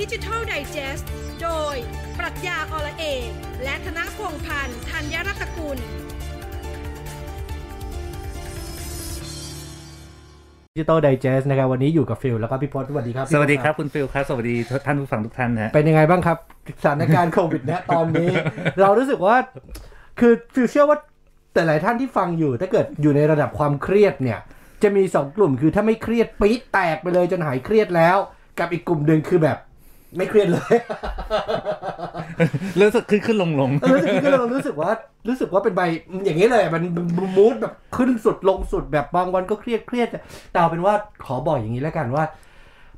Digital Digest โดย ปรัชญาอละเอกและธนพงษ์พันธ์ธัญรัตนกุล Digital Digest นะครับ วันนี้อยู่กับฟิลแล้วก็พี่พศสวัสดีครับสวัสดีครับคุณฟิลครับ สวัสดีท่านผู้ฟังทุกท่านนะฮะ เป็นยังไงบ้างครับสถานการณ์โควิดนะตอนนี้ เรารู้สึกว่า คือฟิลเชื่อว่าแต่หลายท่านที่ฟังอยู่ถ้าเกิดอยู่ในระดับความเครียดเนี่ย จะมีสองกลุ่มคือถ้าไม่เครียดปี๊ดแตกไปเลยจนหายเครียดแล้ว กับอีกกลุ่มหนึ่งคือแบบ ไม่เครียดเลยรู้สึกขึ้นขึ้นลงลงเออรู้สึกคือเรารู้สึกว่ารู้สึกว่าเป็นใบอย่างนี้เลยมันมูดแบบขึ้นสุดลงสุดแบบบางวันก็เครียดเครียดแต่เอาเป็นว่าขอบอกอย่างนี้แล้วกันว่า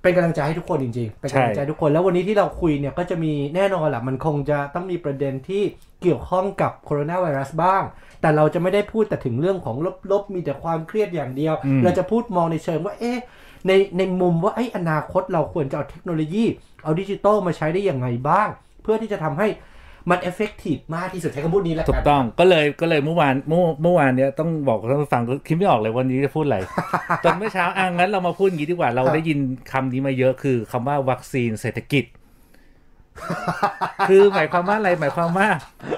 เป็นกำลังใจให้ทุกคนจริงๆเป็นกำลังใจทุกคนแล้ววันนี้ที่เราคุยเนี่ยก็จะมีแน่นอนแหละมันคงจะต้องมีประเด็นที่เกี่ยวข้องกับโคโรนาไวรัสบ้าง แต่เราจะไม่ได้พูดแต่ถึงเรื่องของลบๆมีแต่ความเครียดอย่างเดียวอืมเราจะพูดมองในเชิงว่าเอ๊ะ ในในมุมว่าไอ้อนาคตเราควรจะเอาเทคโนโลยี เอาดิจิตอลมาใช้ได้อย่างไงบ้าง เพื่อที่จะทำให้มัน effective มากที่สุดใช้คำพูดนี้แล้วถูกักนต้องก็เลยก็เลยเมื่อวานเมื่อเมื่อวานเนี้ยต้องบอกท่านผู้ฟังคิดไม่ออกเลยวันนี้จะพูดอะไรตอนเมื่อเช้าอะงั้นเรามาพูดอย่างนี้ดีกว่าเราครับได้ยินคำนี้มาเยอะคือคำว่าวัคซีนเศรษฐกิจ คือหมายความว่าอะไรหมายความว่า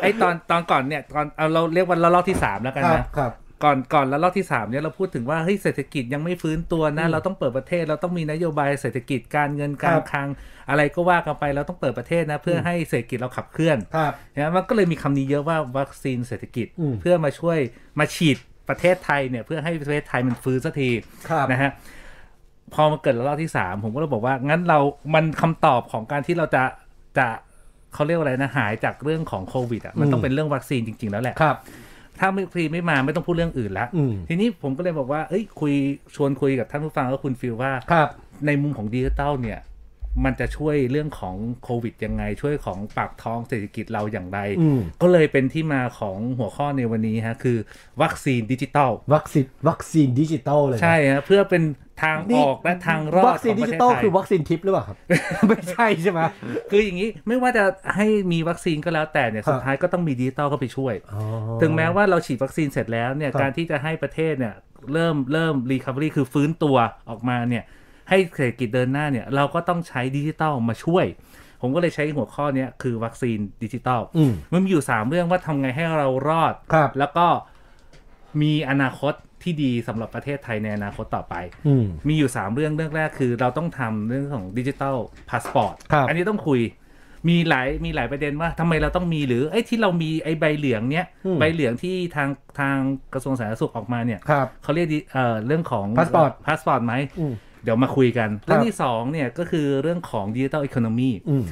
ไอ้ตอนตอนก่อนเนี่ยตอนเอาเราเรียกว่าระลอกที่สามแล้วกันครับนะครับ ก่อนก่อนแล้วรอบที่3เนี่ยเราพูดถึงว่าเฮ้ยเศรษฐกิจยังไม่ฟื้นตัวนะอืมเราต้องเปิดประเทศเราต้องมีนโยบายเศรษฐกิจการเงินครัการบคลัง อะไรก็ว่ากันไปเราต้องเปิดประเทศนะ เพื่ออมให้เศรษฐกิจเราขับเคลื่อนครับนะมันก็เลยมีคำนี้เยอะว่าวัคซีนเศรษฐกิจอืมเพื่อมาช่วยมาฉีดประเทศไทยเนี่ยเพื่อให้ประเทศไทยมันฟื้นสักทีครับนะฮะพอมาเกิดระลอกที่สามผมก็เลยบอกว่างั้นเรา มันคำตอบของการที่เราจะจะเขาเรียกว่าอะไรนะหายจากเรื่องของโควิดอะมันต้องเป็นเรื่องวัคซีนจริง ๆ แล้วแหละครับ ถ้าไม่ฟรีไม่มาไม่ต้องพูดเรื่องอื่นละอืมทีนี้ผมก็เลยบอกว่าเอ้ยคุยชวนคุยกับท่านผู้ฟังก็คุณฟิลว่าครับในมุมของดิจิตอลเนี่ย มันจะช่วยเรื่องของโควิดยังไง ช่วยของปากท้องเศรษฐกิจเราอย่างไรอืมก็เลยเป็นที่มาของหัวข้อในวันนี้ฮะ คือวัคซีนดิจิตอลวัคซีนวัคซีนดิจิตอลเลยนะใช่ฮะเพื่อเป็นทางออกและทางรอดของประเทศไทยนี่วัคซีนดิจิตอลคือวัคซีนชิปหรือเปล่าครับ ไม่ใช่ใช่ไหมคืออย่างนี้ไม่ว่าจะให้มีวัคซีนก็แล้วแต่เนี่ยครับสุดท้ายก็ต้องมีดิจิตอลเข้าไปช่วยอ๋อถึงแม้ว่าเราฉีดวัคซีนเสร็จแล้วเนี่ยครับการที่จะให้ประเทศเนี่ยเริ่มเริ่มรีคา v รีคือฟื้นตัวออกมาเนี่ย ให้เศรษฐกิจเดินหน้าเนี่ยเราก็ต้องใช้ดิจิตอลมาช่วย ผมก็เลยใช้หัวข้อเนี้ยคือวัคซีนดิจิตอลอืมมันมีอยู่ 3 เรื่องว่าทำไงให้เรารอดครับแล้วก็มีอนาคตที่ดีสำหรับประเทศไทยในอนาคตต่อไปอืมมีอยู่ 3 เรื่องเรื่องแรกคือ เราต้องทำเรื่องของดิจิตอลพาสปอร์ตครับอันนี้ต้องคุย มีหลายมีหลายประเด็นว่าทำไมเราต้องมีหรือไอ้ที่เรามีไอ้ใบเหลืองเนี้ยอืมใบเหลืองที่ทางทางกระทรวงสาธารณสุขออกมาเนี่ยครับเขาเรียกดิเอ่อเรื่องของ Passport พาสปอร์ตไหมอืม เดี๋ยวมาคุยกัน เรื่องที่สองเนี่ยก็คือเรื่องของ digital economy อืม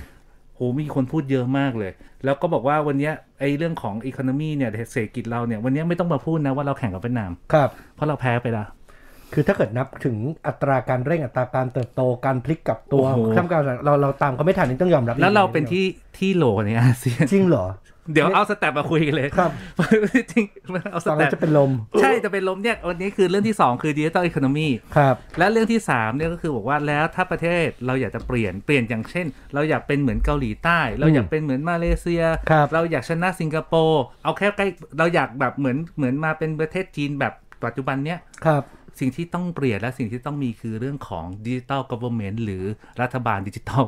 โหมีคนพูดเยอะมากเลย แล้วก็บอกว่าวันเนี้ยไอ้เรื่องของ economy เนี่ยเศรษฐกิจเราเนี่ยวันเนี้ยไม่ต้องมาพูดนะว่าเราแข่งกับเวียดนามครับ เพราะเราแพ้ไปแล้วคือถ้าเกิดนับถึงอัตราการเร่งอัตราการเติบโตการพลิกกลับตัวโอ้โหท่ามกลางเราเราตามเขาไม่ทันนี่ต้องยอมรับ แล้วเราเป็นที่ที่โหล่ในอาเซียนจริงเหรอ เดี๋ยวเอา stat มาคุยกันเลยครับจริงเอา stat ฟังแต็แล้วจะเป็นลม ใช่จะเป็นลมเนี่ยวันนี้คือเรื่องที่ 2 คือ digital economy ครับและเรื่องที่3เนี่ยก็คือบอกว่าแล้วถ้าประเทศเราอยากจะเปลี่ยนเปลี่ยนอย่างเช่น เราอยากเป็นเหมือนเกาหลีใต้ เราอยากเป็นเหมือนมาเลเซียครับเราอยากชนะสิงคโปร์เอาแค่ใกล้เราอยากแบบเหมือนเหมือนมาเป็นประเทศจีนแบบปัจจุบันเนี้ยครับสิ่งที่ต้องเปลี่ยนและสิ่งที่ต้องมีคือเรื่องของดิจิตอลกั v เ r อร์เมนต์หรือรัฐบาลดิจิตอล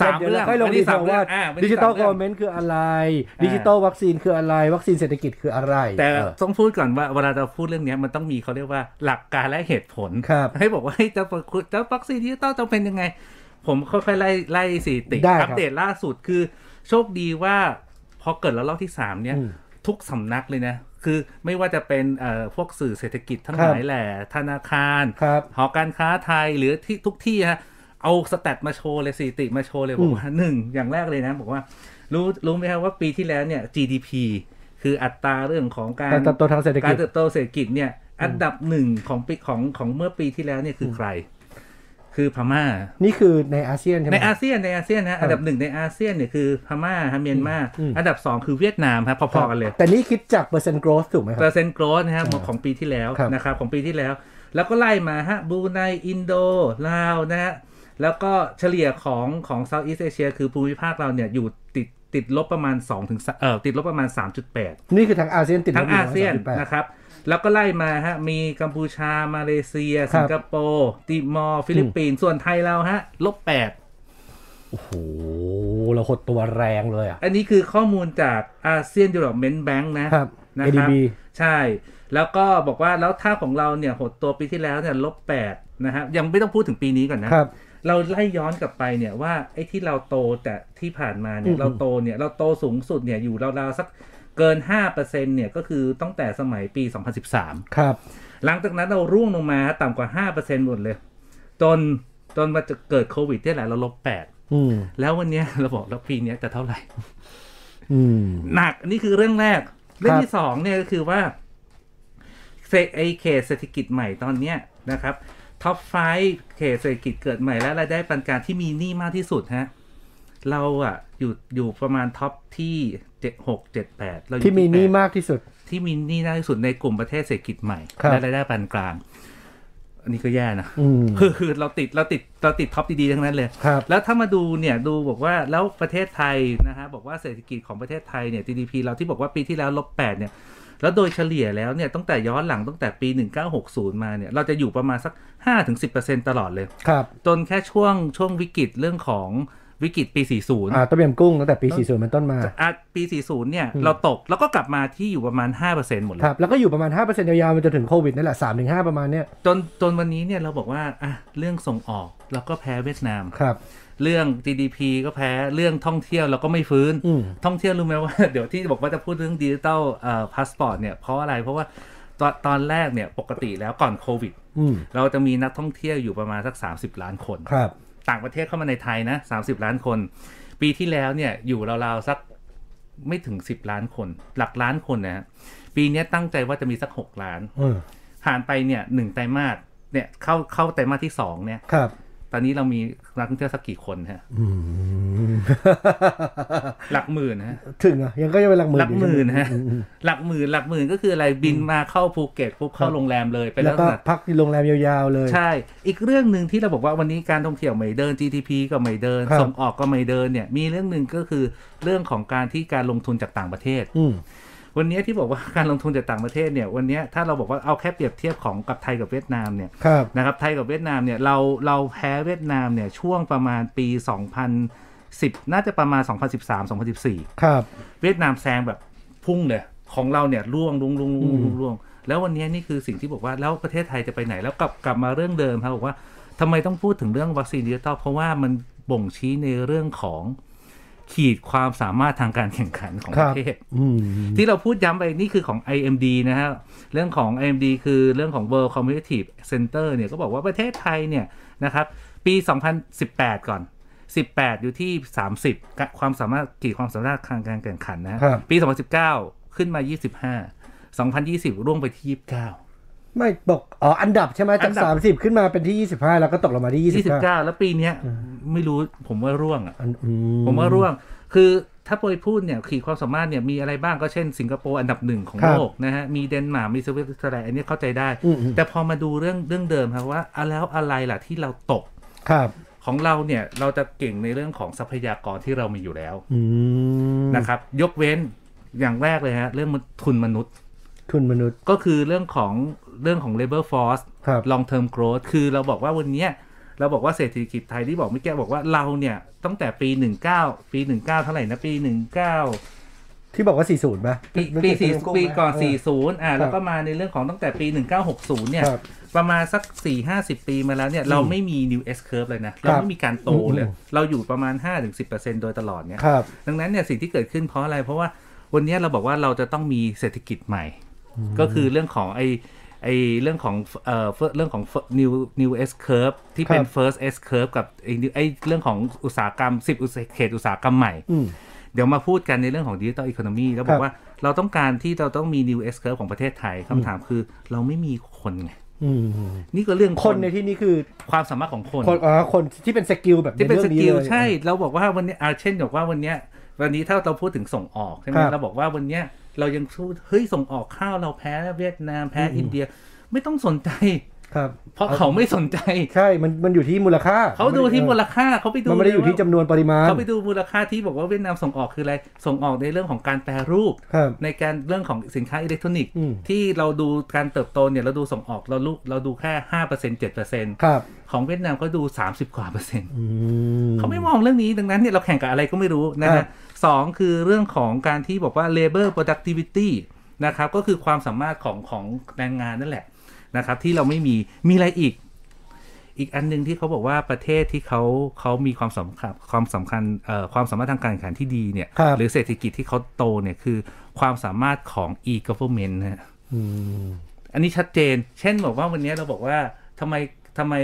สามดี๋ยวเรื่องค่อยลงวันดีนี้เทสาลมเรื่ว่าองอ่าวันดินี้จิตอลสามกเรื่อองร์เมนต์คืออะไรอ่าดิจิตอลวัคซีนคืออะไร วัคซีนเศรษฐกิจคืออะไร แต่เออต้องพูดก่อนว่าเวลาเราพูดเรื่องเนี้ยมันต้องมีเขาเรียกว่าหลักการและเหตุผลครับให้บอกว่าเฮ้ยจะจะวัคซีนดิจิตอลจะเป็นยังไง ผมค่อยๆไล่ไล่สถิติได้ครับอัปเดตล่าสุดคือ โชคดีว่าพอเกิดแล้วรอบที่สามเนี่ยอืมทุกสำนักเลยนะคือไม่ว่าจะเป็นเอ่อพวกสื่อเศรษฐกิจทั้งครัหบลายแหล่ธนาคารครับหอการค้าไทยหรือที่ทุกที่ฮะ เอาสแตทมาโชว์เลยสถิติมาโชว์เลยบอกว่าหนึ่งอย่างแรกเลยนะบอกว่า รู้รู้ไหมครับว่าปีที่แล้วเนี่ย GDP คืออัตราเรื่องของการการเติบโตทางเศรษฐกากิรจเติบโตเศรษฐกิจเนี่ย อันดับหนึ่งของปีของของเมื่อปีที่แล้วเนี่ยคือใคร คือพม่า นี่คือในอาเซียนใช่ไหมในอาเซียนในอาเซียนนะอันดับหนึ่งในอาเซียนเนี่ยคือพม่าฮะเมียนมาอืมอันดับสองคือเวียดนามครับพอๆกันเลย แต่นี่คิดจากเปอร์เซ็นต์ growth ถูกไหมครับร์เซ็นต์ growth นะครับอ่าของปีที่แล้วครับนะครับของปีที่แล้ว แล้วก็ไล่มาฮะบรูไนอินโดลาวนะฮะ แล้วก็เฉลี่ยของของ Southeast Asia คือภูมิภาคเราเนี่ยอยู่ติดติดลบประมาณ2ถึงเอ่อติดลบประมาณ 3.8 นี่คือทั้งอาเซียนติดลบทั้งอาเซียน138นะครับแล้วก็ไล่มาฮะ มีกัมพูชา มาเลเซียครับสิงคโปร์ ติมอร์ ฟิลิปปินส์ ส่วนไทยเราฮะ ลบแปดโอ้โห เราหดตัวแรงเลยอะ อันนี้คือข้อมูลจากอาเซียน Development Bank นะครับนะครับ ADB ใช่ แล้วก็บอกว่าแล้วถ้าของเราเนี่ยหดตัวปีที่แล้วเนี่ยลบแปดนะฮะยังไม่ต้องพูดถึงปีนี้ก่อนนะครับ เราไล่ย้อนกลับไปเนี่ยว่าไอ้ที่เราโตแต่ที่ผ่านมาเนี่อืยมเราโตเนี่ยเราโตสูงสุดเนี่ยอยู่ราวๆสักเกิน5%เนี่ยก็คือตั้งแต่สมัยปี 2013 ครับ หลังจากนั้นเราร่วงลงมาต่ำกว่า 5%หมดเลย จนจนมาจะเกิดโควิดเนี่ยแหละเราลบอืม8แล้ววันเนี้ยเราบอกแล้วปีเนี้ยจะเท่าไหร่อืมหนักนี่คือเรื่องแรก เรื่องครับที่สองเนี่ยก็คือว่าเซไอเขตเศรษฐกิจใหม่ตอนเนี้ยนะครับ ท็อปไฟเขตเศรษฐกิจเกิดใหม่และรายได้ปานกลางที่มีหนี้มากที่สุดฮะเราอะอยู่อยู่ประมาณท็อปที่เจ็ดหกเจ็ดแปดเราอยู่ที่มีหนี้แปดมากที่สุด ที่มีหนี้มากที่สุดในกลุ่มประเทศเศรษฐกิจใหม่ครับและรายได้ปานกลาง อันนี้ก็แย่นะอืมคือคือเราติดเราติดเราติดท็อปดีๆทั้งนั้นเลยครับแล้วถ้ามาดูเนี่ยดูบอกว่าแล้วประเทศไทยนะฮะบอกว่าเศรษฐกิจของประเทศไทยเนี่ย GDP เราที่บอกว่าปีที่แล้วลบ8เนี่ย แล้วโดยเฉลี่ยแล้วเนี่ยตั้งแต่ย้อนหลังตั้งแต่ปี 1960 มาเนี่ยเราจะอยู่ประมาณสัก 5-10%ตลอดเลยครับจนแค่ช่วงช่วงวิกฤตเรื่องของวิกฤตปี 40 อ่าต้มยำกุ้งตั้งแต่ปี 40เป็นต้นมาอะปี 40 เนี่ยอืมเราตกแล้วก็กลับมาที่อยู่ประมาณ 5%หมดเลยครับแล้วก็อยู่ประมาณ 5%ยาวๆ มันจะถึงโควิดนี่แหละ 3-5 ประมาณเนี้ยจนจนวันนี้เนี่ยเราบอกว่าอะเรื่องส่งออกเราก็แพ้เวียดนามครับ เรื่อง GDP ก็แพ้เรื่องท่องเที่ยวเราก็ไม่ฟื้นอืมท่องเที่ยวรู้ไหมว่า เดี๋ยวที่บอกว่าจะพูดเรื่องดิจิตอลเอ่อพาสปอร์ตเนี่ยเพราะอะไรเพราะว่าตอนตอนแรกเนี่ยปกติแล้วก่อนโควิดอืมเราจะมีนักท่องเที่ยวอยู่ประมาณสัก 30 ล้านคนครับ ต่างประเทศเข้ามาในไทยนะ 30 ล้านคน ปีที่แล้วเนี่ยอยู่ราวๆสักไม่ถึง 10 ล้านคน หลักล้านคนนะฮะปีเนี้ยตั้งใจว่าจะมีสัก 6 ล้านอืมผ่านไปเนี่ยหนึ่งไตรมาสเนี่ยเข้าเข้าไตรมาสที่สองเนี่ยครับ ตอนนี้เรามีนักท่องเที่ยวสักกี่คนฮะอืมหลักหมื่นฮะถึงอะยังก็ยังเป็นหลักหมื่นหลักหมื่นอยู่ใช่ฮะไอืมหลักหมื่นหลักหมื่นก็คืออะไรบินมาเข้าภูเก็ตปุ๊บเข้าโรงแรมเลยไปแล้แล้ววก็นะพักที่โรงแรมยาวๆเลย ใช่ อีกเรื่องหนึ่งที่เราบอกว่าวันนี้การท่องเที่ยวไม่เดิน GDP ก็ไม่เดินครับส่งออกก็ไม่เดินเนี่ย มีเรื่องหนึ่งก็คือเรื่องของการที่การลงทุนจากต่างประเทศอืม วันนี้ที่บอกว่าการลงทุนจากต่างประเทศเนี่ยวันนี้ถ้าเราบอกว่าเอาแค่เปรียบเทียบของกับไทยกับเวียดนามเนี่ยครับนะครับไทยกับเวียดนามเนี่ยเราเราแพ้เวียดนามเนี่ยช่วงประมาณปี 2010 น่าจะประมาณ 2013-2014 ครับ เวียดนามแซงแบบพุ่งเลยของเราเนี่ยร่วงร่วงร่วงร่วงอืมร่วงร่วงแล้ววันนี้นี่คือสิ่งที่บอกว่าแล้วประเทศไทยจะไปไหนแล้วกลับกลับมาเรื่องเดิมครับบอกว่าทำไมต้องพูดถึงเรื่องวัคซีนดิจิตอลเพราะว่ามันบ่งชี้ในเรื่องของ ขีดความสามารถทางการแข่งขันของคปรับระเทศอืมที่เราพูดย้ำไปนี่คือของ IMD นะฮะเรื่องของ IMD คือเรื่องของ World Competitive Center เนี่ยก็บอกว่าประเทศไทยเนี่ยนะครับ ปี 2018 ก่อน 18 อยู่ที่ 30กะความสามารถขีดความสามารถทางการแข่งขันนะฮะครับปี 2019 ขึ้นมา 25 2020 ร่วงไปที่ 29 ไม่ตกอ๋ออันดับใช่ไหมจากอันดับสามสิบขึ้นมาเป็นที่ยี่สิบห้าแล้วก็ตกลงมาที่ยี่สิบเก้า29แล้วปีเนี้ยไม่รู้ผมว่าร่วงอะอันอืผมว่าร่วง คือถ้าโปรยพูดเนี่ยขีดความสามารถเนี่ยมีอะไรบ้างก็เช่น สิงคโปร์อันดับหนึ่งของครับโลกนะฮะ มีเดนมาร์กมีสวิตเซอร์แลนด์อันนี้เข้าใจได้อืมอืมแต่พอมาดูเรื่องเรื่องเดิมครับว่าอะแล้วอะไรล่ะที่เราตกครับของเราเนี่ยเราจะเก่งในเรื่องของทรัพยากรที่เรามีอยู่แล้วอืมนะครับ ยกเว้นอย่างแรกเลยฮะ เรื่องทุนมนุษย์ ทุนมนุษย์ก็คือเรื่องของ เรื่องของ labor force ครับ long term growth คือเราบอกว่าวันเนี้ยเราบอกว่าเศรษฐกิจไทยที่บอกเมื่อกี้บอกว่าเราเนี่ยตั้งแต่ปี 19 ปี 19 เท่าไหร่นะ ปี 19ที่บอกว่าสี่ศูนย์ป่ะปีปีสี่เรื่องปีก่อนเ40 อ่า แล้วก็มาในเรื่องของตั้งแต่ปี 1960 เนี่ยครับประมาณสัก 4 50 ปีมาแล้วเนี่ย เราไม่มี new S curve เลยนะ เราครับไม่มีการโตเลยอืมเราอยู่ประมาณ 5-10%โดยตลอดเนี่ยครับดังนั้นเนี่ยสิ่งที่เกิดขึ้นเพราะอะไร เพราะว่าวันนี้เราบอกว่าเราจะต้องมีเศรษฐกิจใหม่ ก็คือเรื่องของไอ ไอเรื่องของเอ่อเรื่องของ new new S curve ที่เป็นครับ first S curve กับไอไอเรื่องของอุตสาหกรรม 10 อุตสาหเขตอุตสาหกรรมใหม่อืมเดี๋ยวมาพูดกันในเรื่องของดิจิ t a ลอีโคโนมีแล้วบอครักบว่าเราต้องการที่เราต้องมี new S curve ของประเทศไทยคำถามคือเราไม่มีคนไงอืมนี่ก็เรื่องคนในที่นี้คือความสามารถของคนคนอ๋อคนที่เป็นสกิลแบบที่เป็นสใรื่องกิลลยใช่ เราบอกว่าวันนี้อาเช่นบอกว่าวันเนี้ยวันนี้ถ้าเราพูดถึงส่งออกใช่ไหมครับเราบอกว่าวันเนี้ย เรายังสู้เฮ้ยส่งออกข้าวเราแพ้เวียดนามแพ้อืมอินเดีย ไม่ต้องสนใจครับ เพราะเขาไม่สนใจ ใช่ มันมันอยู่ที่มูลค่า เขาดูที่มูลค่าเขาไปดูมันไม่ได้อยู่ที่จำนวนปริมาณเขาไปดูมูลค่าที่บอกว่าเวียดนามส่งออกคืออะไร ส่งออกในเรื่องของการแปรรูปครับในการเรื่องของสินค้าอิเล็กทรอนิกส์อืมที่เราดูการเติบโตเนี่ยเราดูส่งออกเราลูเราดูแค่ห้าเปอร์เซ็นต์เจ็ดเปอร์เซ็นต์ครับของเวียดนามก็ดูสามสิบกว่าเปอร์เซ็นต์อืมเขาไม่มองเรื่องนี้ดังนั้นเนี่ยเราแข่งกับอะไรก็ไม่รู้นะครัฮะ บสองคือเรื่องของการที่บอกว่า labor productivity นะครับ ก็คือความสามารถของของแรงงานนั่นแหละนะครับ ที่เราไม่มีมีอะไรอีก อีกอันหนึ่งที่เขาบอกว่าประเทศที่เขาเขามีความสำคัญความสำคัญเอ่อความสามารถทางการแข่งขันที่ดีเนี่ยครับหรือเศรษฐกิจที่เขาโตเนี่ยคือความสามารถของ e-government นะฮะอืมอันนี้ชัดเจน เช่นบอกว่าวันนี้เราบอกว่าทำไมทำไม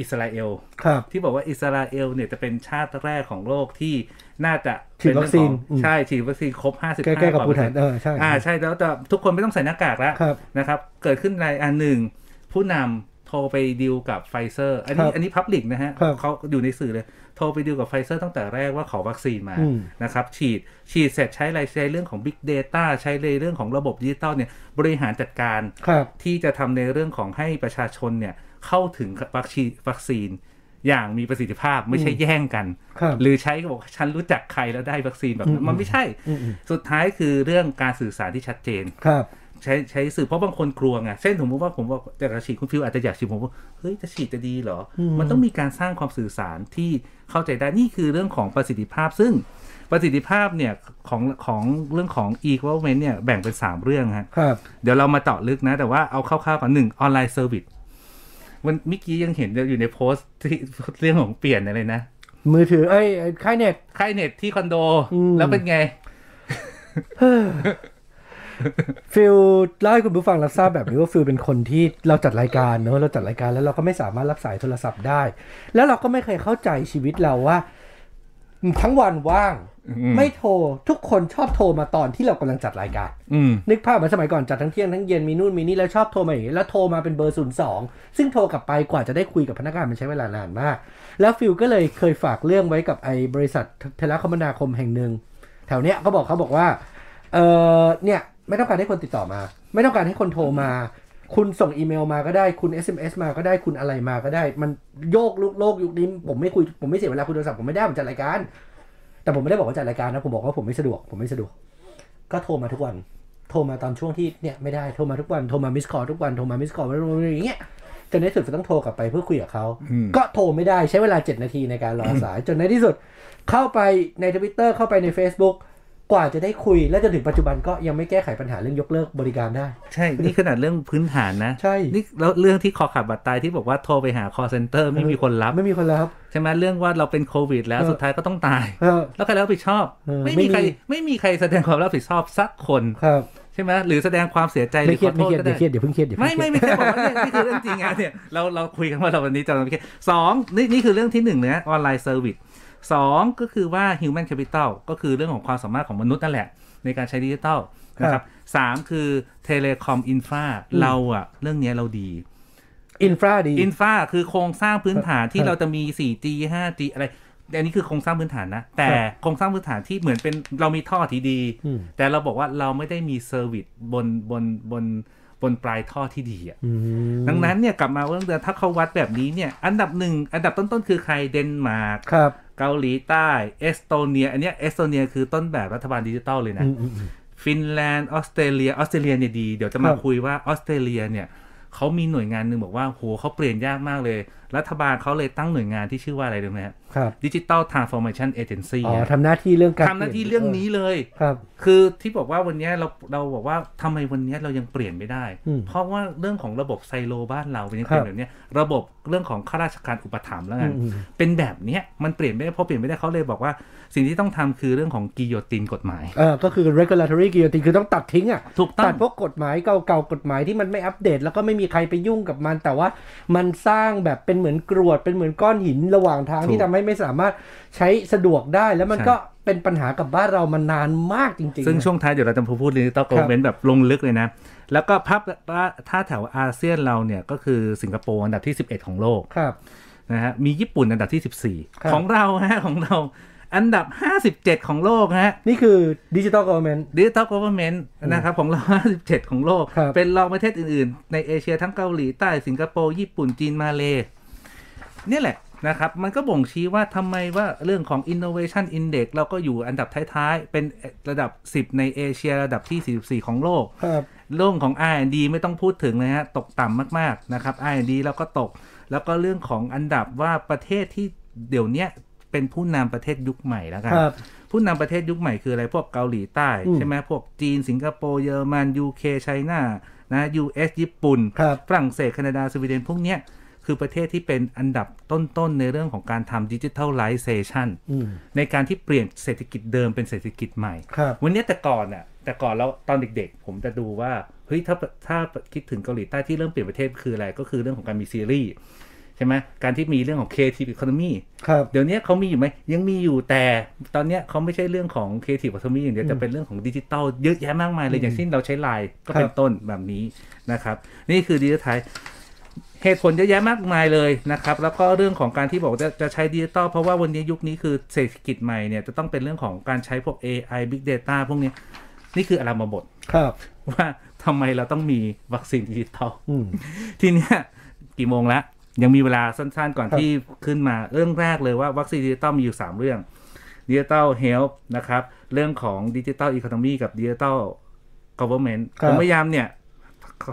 อิสราเอลครับที่บอกว่าอิสราเอลเนี่ยจะเป็นชาติแรกของโลกที่ น่าจะฉีดวัคซีนเป็เรื่องของอืมใช่ฉีดวัคซีนครบ55ใกล้ๆกับภูฐานเปเออร์เซ็นต์อใช่อ่าใช่แล้วแต่ทุกคนไม่ต้องใส่หน้ากากแล้วครับนะครับ เกิดขึ้นในอันหนึ่งผู้นำโทรไปดีลกับไฟเซอร์ อันนี้ครับอันนี้ public นะฮะครับเขาอยู่ในสื่อเลย โทรไปดีลกับไฟเซอร์ตั้งแต่แรกว่าขอวัคซีนมาอืมนะครับ ฉีดฉีดเสร็จใช้อะไรใช้เรื่องของ Big Data ใช้ในเรื่องของระบบดิจิตอลเนี่ยบริหารจัดการครับที่จะทำในเรื่องของให้ประชาชนเนี่ยเข้าถึงวัคซีนวัคซีน อย่างมีประสิทธิภาพไม่ใช่แย่งกันครับหรือใช้ก็บอกฉันรู้จักใครแล้วได้วัคซีนแบบนั้นมันไม่ใช่อืมอืมสุดท้ายคือเรื่องการสื่อสารที่ชัดเจนครับใช้ใช้สื่อเพราะบางคนกลัวไงเช่นผมว่าผมว่าแต่กระฉีดคุณฟิลอาจจะอยากฉีดผมว่าเฮ้ยจะฉีดจะดีเหรอมันต้องมีการสร้างความสื่อสารที่เข้าใจได้นี่คือเรื่องของประสิทธิภาพ ซึ่งประสิทธิภาพเนี่ยของของเรื่องของ e-government เนี่ยแบ่งเป็น 3 เรื่องฮะครับเดี๋ยวเรามาเจาะลึกนะ แต่ว่าเอาคร่าวๆก่อนหนึ่ง online service วันเมื่อกี้ยังเห็นอยู่ในโพสต์ที่เรื่องของเปลี่ยนอะไรนะ มือถือเอ้ยไอ้ค่ายเน็ตค่ายเน็ตที่คอนโดอืมแล้วเป็นไงฟิลเล่าให้คุณผู้ฟังรับทราบแบบนี้ว่าฟิลเป็นคนที่เราจัดรายการเนอะเราจัดรายการแล้วเราก็ไม่สามารถรับสายโทรศัพท์ได้ แล้วเราก็ไม่เคยเข้าใจชีวิตเราว่า ทั้งวันว่างอืมไม่โทรทุกคนชอบโทรมาตอนที่เรากำลังจัดรายการอืมนึกภาพเหมือนสมัยก่อนจัดทั้งเที่ยงทั้งเย็นมีนู่นมีนี่แล้วชอบโทรมาอย่างนี้แล้วโทรมาเป็นเบอร์ศูนย์สองซึ่งโทรกลับไปกว่าจะได้คุยกับพนักงานมันใช้เวลานานมาก แล้วฟิลก็เลยเคยฝากเรื่องไว้กับไอ้บริษัทโทรคมนาคมแห่งหนึ่งแถวเนี้ยเขาบอกเขาบอกว่าเออเนี่ยไม่ต้องการให้คนติดต่อมา ไม่ต้องการให้คนโทรมา คุณส่งอีเมลมาก็ได้คุณ SMS มาก็ได้คุณอะไรมาก็ได้ มันโยกลุกโลกยุคนี้ผมไม่คุยผมไม่เสียเวลาคุยโทรศัพท์ผมไม่ได้ผมจัดรายการ แต่ผมไม่ได้บอกว่าจัดรายการนะผมบอกว่าผมไม่สะดวก ผมไม่สะดวก ก็โทรมาทุกวัน โทรมาตอนช่วงที่เนี่ยไม่ได้โทรมาทุกวันโทรมา missed call ทุกวันโทรมา missed call อย่างเงี้ยจนในที่สุดก็ต้องโทรกลับไปเพื่อคุยกับเขาอืมก็โทรไม่ได้ใช้เวลา 7 นาทีในการรอสาย จนในที่สุด เข้าไปในทวิตเตอร์เข้าไปใน Facebook กว่าจะได้คุยและจนถึงปัจจุบันก็ยังไม่แก้ไขปัญหาเรื่องยกเลิกบริการได้ ใช่ นี่ขนาดเรื่องพื้นฐานนะ ใช่ นี่แล้วเรื่องที่คอขาดบาดตายที่บอกว่าโทรไปหา call center ไม่มีคนรับ ไม่มีคนรับ ใช่ไหมเรื่องว่าเราเป็นโควิด แล้วเออสุดท้ายก็ต้องตายเออแล้วใครรับผิดชอบเออไม่ไม่มีมีใครไม่มีใครแสดงความรับผิดชอบสักคนครับใช่ไหมหรือแสดงความเสียใจหรืไม่เครียดไม่เครียดก็เดี๋ยวเครียดเดี๋ยวเพิ่งเครียดเดี๋ยวไม่เพิ่งเครียดไม่ไม่ใช่บอกว่าเนี่ยนี่คือเรื่องจริงอะเนี่ยเราเราคุยกันว่าเราวันนี้จะไม่เครียดสองนี่นี่คือเรื่องที่หนึ่งนะ online service สองก็คือว่า human capital ก็คือเรื่องของความสามารถของมนุษย์นั่นแหละ ในการใช้ดิจิตอลนะครับสามคือ telecom infra เราอะเรื่องเนี้ยเราดี infra ดี infra คือโครงสร้างพื้นฐานที่ครับเราจะมี 4G 5G อะไรอันนี้คือโครงสร้างพื้นฐานนะ แต่ครับโครงสร้างพื้นฐานที่เหมือนเป็นเรามีท่อที่ดีอืมแต่เราบอกว่าเราไม่ได้มี service บนบนบน บนปลายท่อที่ดีอะอืมดังนั้นเนี่ยกลับมาเรื่องเดิมถ้าเขาวัดแบบนี้เนี่ย อันดับหนึ่งอันดับต้นๆคือใครเดนมาร์กครับเกาหลีใต้เอสโตเนีย อันเนี้ยเอสโตเนียคือต้นแบบรัฐบาลดิจิตอลเลยนะอืมอืมอืมฟินแลนด์ออสเตรเลียออสเตรเลียเนี่ยดี เดี๋ยวจะมาครับคุยว่าออสเตรเลียเนี่ยเขามีหน่วยงานหนึ่งบอกว่าโหเขาเปลี่ยนยากมากเลย รัฐบาลเขาเลยตั้งหน่วยงานที่ชื่อว่าอะไรรู้ไหมครับครับ Digital Transformation Agency อ๋อำหน้าที่เรื่องการทำหน้าที่เรื่องนี้เลยครับ คือที่บอกว่าวันเนี้ยเราเราบอกว่าทำไมวันเนี้ยเรายังเปลี่ยนไม่ได้อืมเพราะว่าเรื่องของระบบไซโลบ้านเราเป็นยังครัเป็นบแบบเนี้ยระบบเรื่องของข้าราชการอุปถัมภ์แล้วกันอืมเป็นแบบเนี้ยมันเปลี่ยนไม่ได้เพราะเปลี่ยนไม่ได้เขาเลยบอกว่า สิ่งที่ต้องทำคือเรื่องของกิโยตินกฎหมายเออก็คือ regulatory guillotine คือต้องตัดทิ้งอะถูกต้อตังดพวกกฎหมายเก่าๆกฎหมายที่มันไม่อัปเดต แล้วก็ไม่มีใครไปยุ่งกับมัน แต่ว่ามันสร้างแบบเป็นเหมือนกรวดเป็นเหมือนก้อนหินระหว่างทางถูกที่ทำให้ไม่สามารถใช้สะดวกได้ แล้วมันใช่ก็เป็นปัญหากับบ้านเรามานานมากจริงๆ ซึ่งนะช่วงท้ายเดี๋ยวเราจะพูดเรื่อง digital government แบบลงลึกเลยนะ แล้วก็ภาพถ้าแถวอาเซียนเราเนี่ยก็คือสิงคโปร์อันดับที่ 11 ของโลกครับนะฮะมีญี่ปุ่นอันดับที่ครับ14 ของเราฮะของเราอันดับ 57 ของโลกฮะ นี่คือดิจิตอลก v ว r n เมนต์ดิจิทัลก v ว r n เมนต์นะครับ ของเรา 57 ของโลกครับเป็นรองประเทศอื่น ๆ ในเอเชียทั้งเกาหลีใต้สิงคโปร์ ญี่ปุ่นจีนมาเล เนี่ยแหละนะครับมันก็บ่งชี้ว่าทำไมว่าเรื่องของ Innovation Index เราก็อยู่อันดับท้าย ๆ เป็นระดับ 10 ในเอเชียระดับที่ 44 ของโลกครับเรื่องของ R&D ไม่ต้องพูดถึงเลยฮะตกต่ำมาก ๆ นะครับ R&D แล้วก็ตก แล้วก็เรื่องของอันดับว่าประเทศที่เดี๋ยวเนี้ยเป็นผู้นำประเทศยุคใหม่แล้วกันครับผู้นำประเทศยุคใหม่คืออะไรพวกเกาหลีใต้อืมใช่ไหมพวกจีนสิงคโปร์เยอรมัน UK ไชน่านะ US ญี่ปุ่นครับฝรั่งเศสแคนาดาสวีเดนพวกเนี้ย คือประเทศที่เป็นอันดับต้นๆ ในเรื่องของการทำดิจิทัลไลเซชันอืมในการที่เปลี่ยนเศรษฐกิจเดิมเป็นเศรษฐกิจใหม่ครับวันเนี้ยแต่ก่อนน่ะแต่ก่อนแล้วตอนเด็กๆ ผมจะดูว่าเฮ้ยถ้าถ้าคิดถึงเกาหลีใต้ที่เริ่มเปลี่ยนประเทศคืออะไรก็คือเรื่องของการมีซีรีส์ใช่ไหมการที่มีเรื่องของ creative economy ครับเดี๋ยวนี้เขามีอยู่ไหมยังมีอยู่แต่ตอนเนี้ยเขาไม่ใช่เรื่องของ creative economy อย่างเดียวแต่เป็นเรื่องของดิจิตอลเยอะแยะมากมายเลยอย่างเช่นเราใช้ไลน์ก็เป็ครันบต้นแบบนี้นะครับ นี่คือดิจิทัล เหตุผลเยอะแยะมากมายเลยนะครับ แล้วก็เรื่องของการที่บอกจะจะใช้ดิจิตอลเพราะว่าวันนี้ยุคนี้คือเศรษฐกิจใหม่เนี่ยจะต้องเป็นเรื่องของการใช้พวก AI Big Data พวกเนี้ยนี่คืออารัมภบทครับว่าทำไมเราต้องมีวัคซีนดิจิตอลอืมทีเนี้ยกี่โมงแล้วยังมีเวลาสั้นๆก่อนครับที่ขึ้นมาเรื่องแรกเลยว่าวัคซีนดิจิตอลมีอยู่ 3 เรื่อง digital health นะครับ เรื่องของ digital economy กับดิจิตอลก v ว r n เมนต์ครัผบมพยายามเนี่ย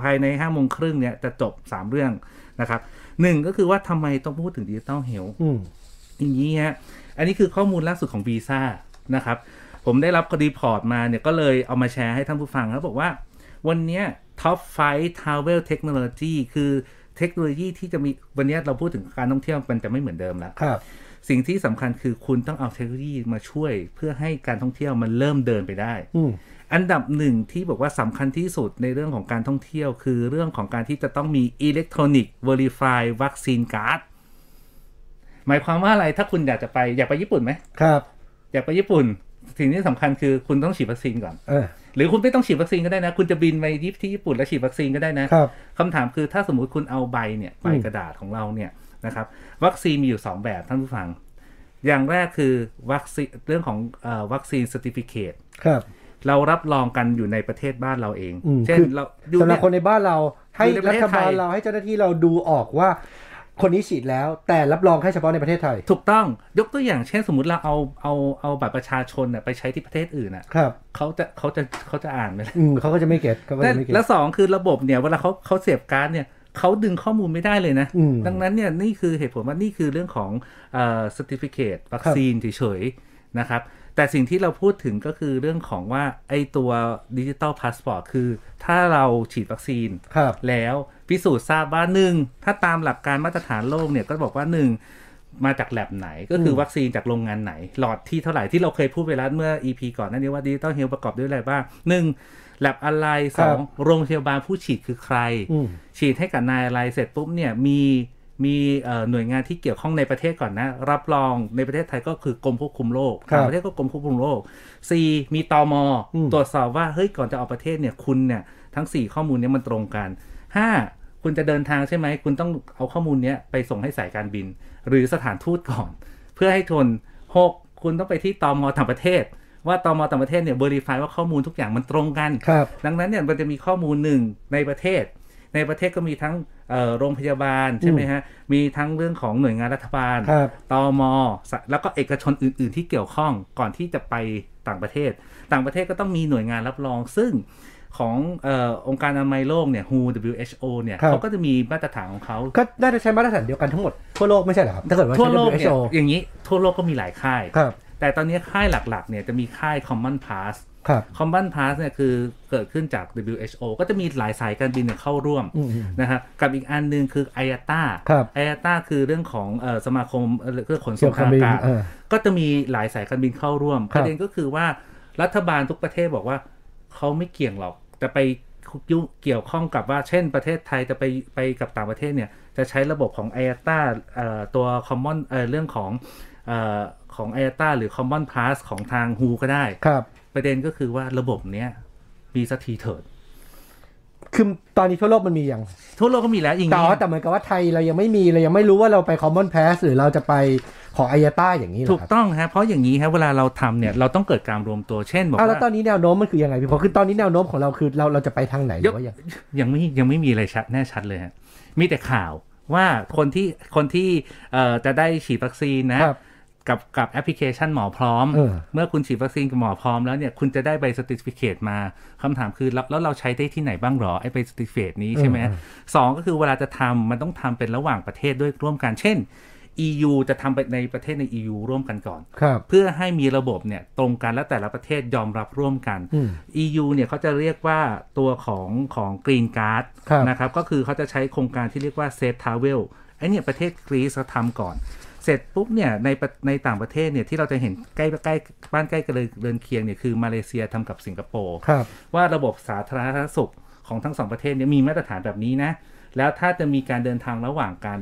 ภายใน5โมงครึ่งเนี่ยจะจบ 3 เรื่อง นะครับหนึ่งก็คือว่าทำไมต้องพูดถึง digital health อืมอย่างนี้ฮะอันนี้คือข้อมูลล่าสุดของวีซ่านะครับผมได้รับ report มาเนี่ยก็เลยเอามาแชร์ให้ท่านผู้ฟังครับบอกว่า วันเนี้ย Top 5 Travel Technology คือเทคโนโลยีที่จะมีวันเนี้ยเราพูดถึงการท่องเที่ยวมันจะไม่เหมือนเดิมแล้วครับ สิ่งที่สำคัญคือคุณต้องเอาเทคโนโลยีมาช่วย เพื่อให้การท่องเที่ยวมันเริ่มเดินไปได้ อืมอันดับหนึ่งที่บอกว่าสำคัญที่สุดในเรื่องของการท่องเที่ยว คือเรื่องของการที่จะต้องมี Electronic Verify Vaccine Card หมายความว่าอะไรถ้าคุณอยากจะไปอยากไปญี่ปุ่นไหมครับ อยากไปญี่ปุ่น สิ่งที่สำคัญคือคุณต้องฉีดวัคซีนก่อนเออหรือคุณไม่ต้องฉีดวัคซีนก็ได้นะ คุณจะบินไปที่ญี่ปุ่นแล้วฉีดวัคซีนก็ได้นะครับคำถามคือถ้าสมมุติคุณเอาใบเนี่ยใบอืมกระดาษของเราเนี่ยนะครับวัคซีนมีอยู่ 2 แบบท่านผู้ฟัง อย่างแรกคือวัคซีนเรื่องของเออวัคซีน certificate ครับ เรารับรองกันอยู่ในประเทศบ้านเราเองอืมเช่นคือเราอยู่สำหรับเนี่ยคนในบ้านเราให้อยู่ในประเทศรัฐบาลไทยเราให้เจ้าหน้าที่เราดูออกว่าคนนี้ฉีดแล้วแต่รับรองแค่เฉพาะในประเทศไทย ถูกต้องยกตัวอย่างเช่นสมมติเราเอาเอาเอาบัตรประชาชนน่ะไปใช้ที่ประเทศอื่นน่ะครับเขาจะเขาจะเขาจะอ่านไหมล่ะอืมเขาก็จะไม่เก็ตเขาก็และจะไม่เก็ตแล้วสองคือระบบเนี่ยเวลาเขาเขาเสียบ card เนี่ยเขาดึงข้อมูลไม่ได้เลยนะอืมดังนั้นเนี่ยนี่คือเหตุผลว่านี่คือเรื่องของเอ่อ certificate วัคซีนเฉยๆนะครับ แต่สิ่งที่เราพูดถึงก็คือเรื่องของว่าไอ้ตัวดิจิ t a ลพาสปอร์ตคือถ้าเราฉีดวัคซีนครับแล้วพิสูจน์ทราบว่าหนึ่งถ้าตามหลักการมาตรฐานโลกเนี่ยก็บอกว่าหนึ่งมาจากแลบไหนก็คืออืมวัคซีนจากโรงงานไหน หลอดที่เท่าไหร่ที่เราเคยพูดไปแล้วเมื่อ EP ก่อนหนั่นนี้ว่าดิจิตอลเฮลประกอบด้วยอะไรบ้างหนึ่งแลบอะไรสองโรงพยาบาลผู้ฉีดคือใครอืมฉีดให้กับนายอะไรเสร็จปุ๊บเนี่ยมี มีเอ่อหน่วยงานที่เกี่ยวข้องในประเทศก่อนนะ รับรองในประเทศไทยก็คือกรมควบคุมโรคครับต่างประเทศก็กรมควบคุมโรค C มีตมอืมตรวจสอบว่าเฮ้ยก่อนจะออกประเทศเนี่ยคุณเนี่ยทั้ง 4 ข้อมูลเนี้มันตรงกัน 5 คุณจะเดินทางใช่ไหม คุณต้องเอาข้อมูลเนี้ยไปส่งให้สายการบิน หรือสถานทูตก่อน เพื่อให้ทน 6 คุณต้องไปที่ตมต่างประเทศว่าตมต่างประเทศเนี่ยบริฟายว่าข้อมูลทุกอย่างมันตรงกันครับดังนั้นเนี่ยมันจะมีข้อมูลหนึ่งในประเทศ ในประเทศก็มีทั้งเอ่อโรงพยาบาลใช่ไหมฮะ มีทั้งเรื่องของหน่วยงานรัฐบาลครับตมสะแล้วก็เอกชนอื่น ๆ ที่เกี่ยวข้องก่อนที่จะไปต่างประเทศ ต่างประเทศก็ต้องมีหน่วยงานรับรอง ซึ่งของเออองค์การอนามัยโลกเนี่ย WHO WHO เนี่ยครับเขาก็จะมีมาตรฐานของเขาก็น่าจะใช้มาตรฐานเดียวกันทั้งหมดทั่วโลกไม่ใช่เหรอครับถ้าเกิดว่าทั่วใช้โลกเนี่ย WHO อย่างนี้ทั่วโลกก็มีหลายค่ายครับแต่ตอนนี้ค่ายหลักๆเนี่ยจะมีค่าย Common Pass ครับ Common Pass เนี่ยคือเกิดขึ้นจาก WHO ก็จะมีหลายสายการบินเนี่ยเข้าร่วมอืมอืมนะครับกับอีกอันหนึ่งคือ IATA ครับ IATA คือเรื่องของเออสมาคมเอ่อเรื่องขนเกี่ส่ยงวกับทางบิอานกาศเออก็จะมีหลายสายการบินเข้าร่วมคปรับระเด็นก็คือว่ารัฐบาลทุกประเทศบอกว่าเขาไม่เกี่ยงหรอกแต่ไปยุ่งเกี่ยวข้องกับว่าเช่นประเทศไทยจะไปไปกับต่างประเทศเนี่ยจะใช้ระบบของ IATA เอ่อตัว Common เอ่อเรื่องของเอ่อของ IATA หรือ Common Pass ของทาง WHO ก็ได้ครับ ประเด็นก็คือว่าระบบเนี้ยมีสักทีเถิด คือตอนนี้ทั่วโลกมันมีอย่าง ทั่วโลกก็มีแล้วอย่างแต่นี้ว่าแต่เหมือนกับว่าไทยเรายังไม่มีเรายังไม่รู้ว่าเราไป Common Pass หรือเราจะไปของอายาต้าอย่างนี้เหรถูอกครับต้องฮะเพราะอย่างนี้ฮะเวลาเราทำเนี่ยเราต้องเกิดการรวมตัวเช่นบอกอ้าวแล้วว่า ตอนนี้แนวโน้มมันคือยังไงพี่พอคือตอนนี้แนวโน้มของเราคือเราเราจะไปทางไหนหรืยกอว่าอย่างยังไม่ยังไม่มีอะไรชัดแน่ชัดเลยฮะมีแต่ข่าวว่าคนที่คนที่เอ่อจะได้ฉีดวัคซีนนะครับ กับกับแอปพลิเคชันหมอพร้อมเออเมื่อคุณฉีดวัคซีนกับหมอพร้อมแล้วเนี่ยคุณจะได้ใบ certificate มาคำถามคือแล้วแล้วเราใช้ได้ที่ไหนบ้างหรอไอ้ใบ certificate นี้ใช่ไหมเออสองก็คือเวลาจะทำมันต้องทำเป็นระหว่างประเทศด้วยร่วมกัน เช่น EU จะทำไปในประเทศใน EU ร่วมกันก่อนครับเพื่อให้มีระบบเนี่ยตรงกันและแต่ละประเทศยอมรับร่วมกันอืม EU เนี่ยเขาจะเรียกว่าตัวของของ Green Card ครับนะครับก็คือเขาจะใช้โครงการที่เรียกว่า Safe Travel ไอเนี่ยประเทศกรีซเขาทำก่อน เสร็จปุ๊บเนี่ยในประในต่างประเทศเนี่ยที่เราจะเห็นใกล้ใกล้บ้านใกล้กันเลยเดินเคียงเนี่ยคือมาเลเซียทำกับสิงคโปร์ครับว่าระบบสาธารณสุขของทั้งสองประเทศเนี่ยมีมาตรฐานแบบนี้นะแล้วถ้าจะมีการเดินทางระหว่างกัน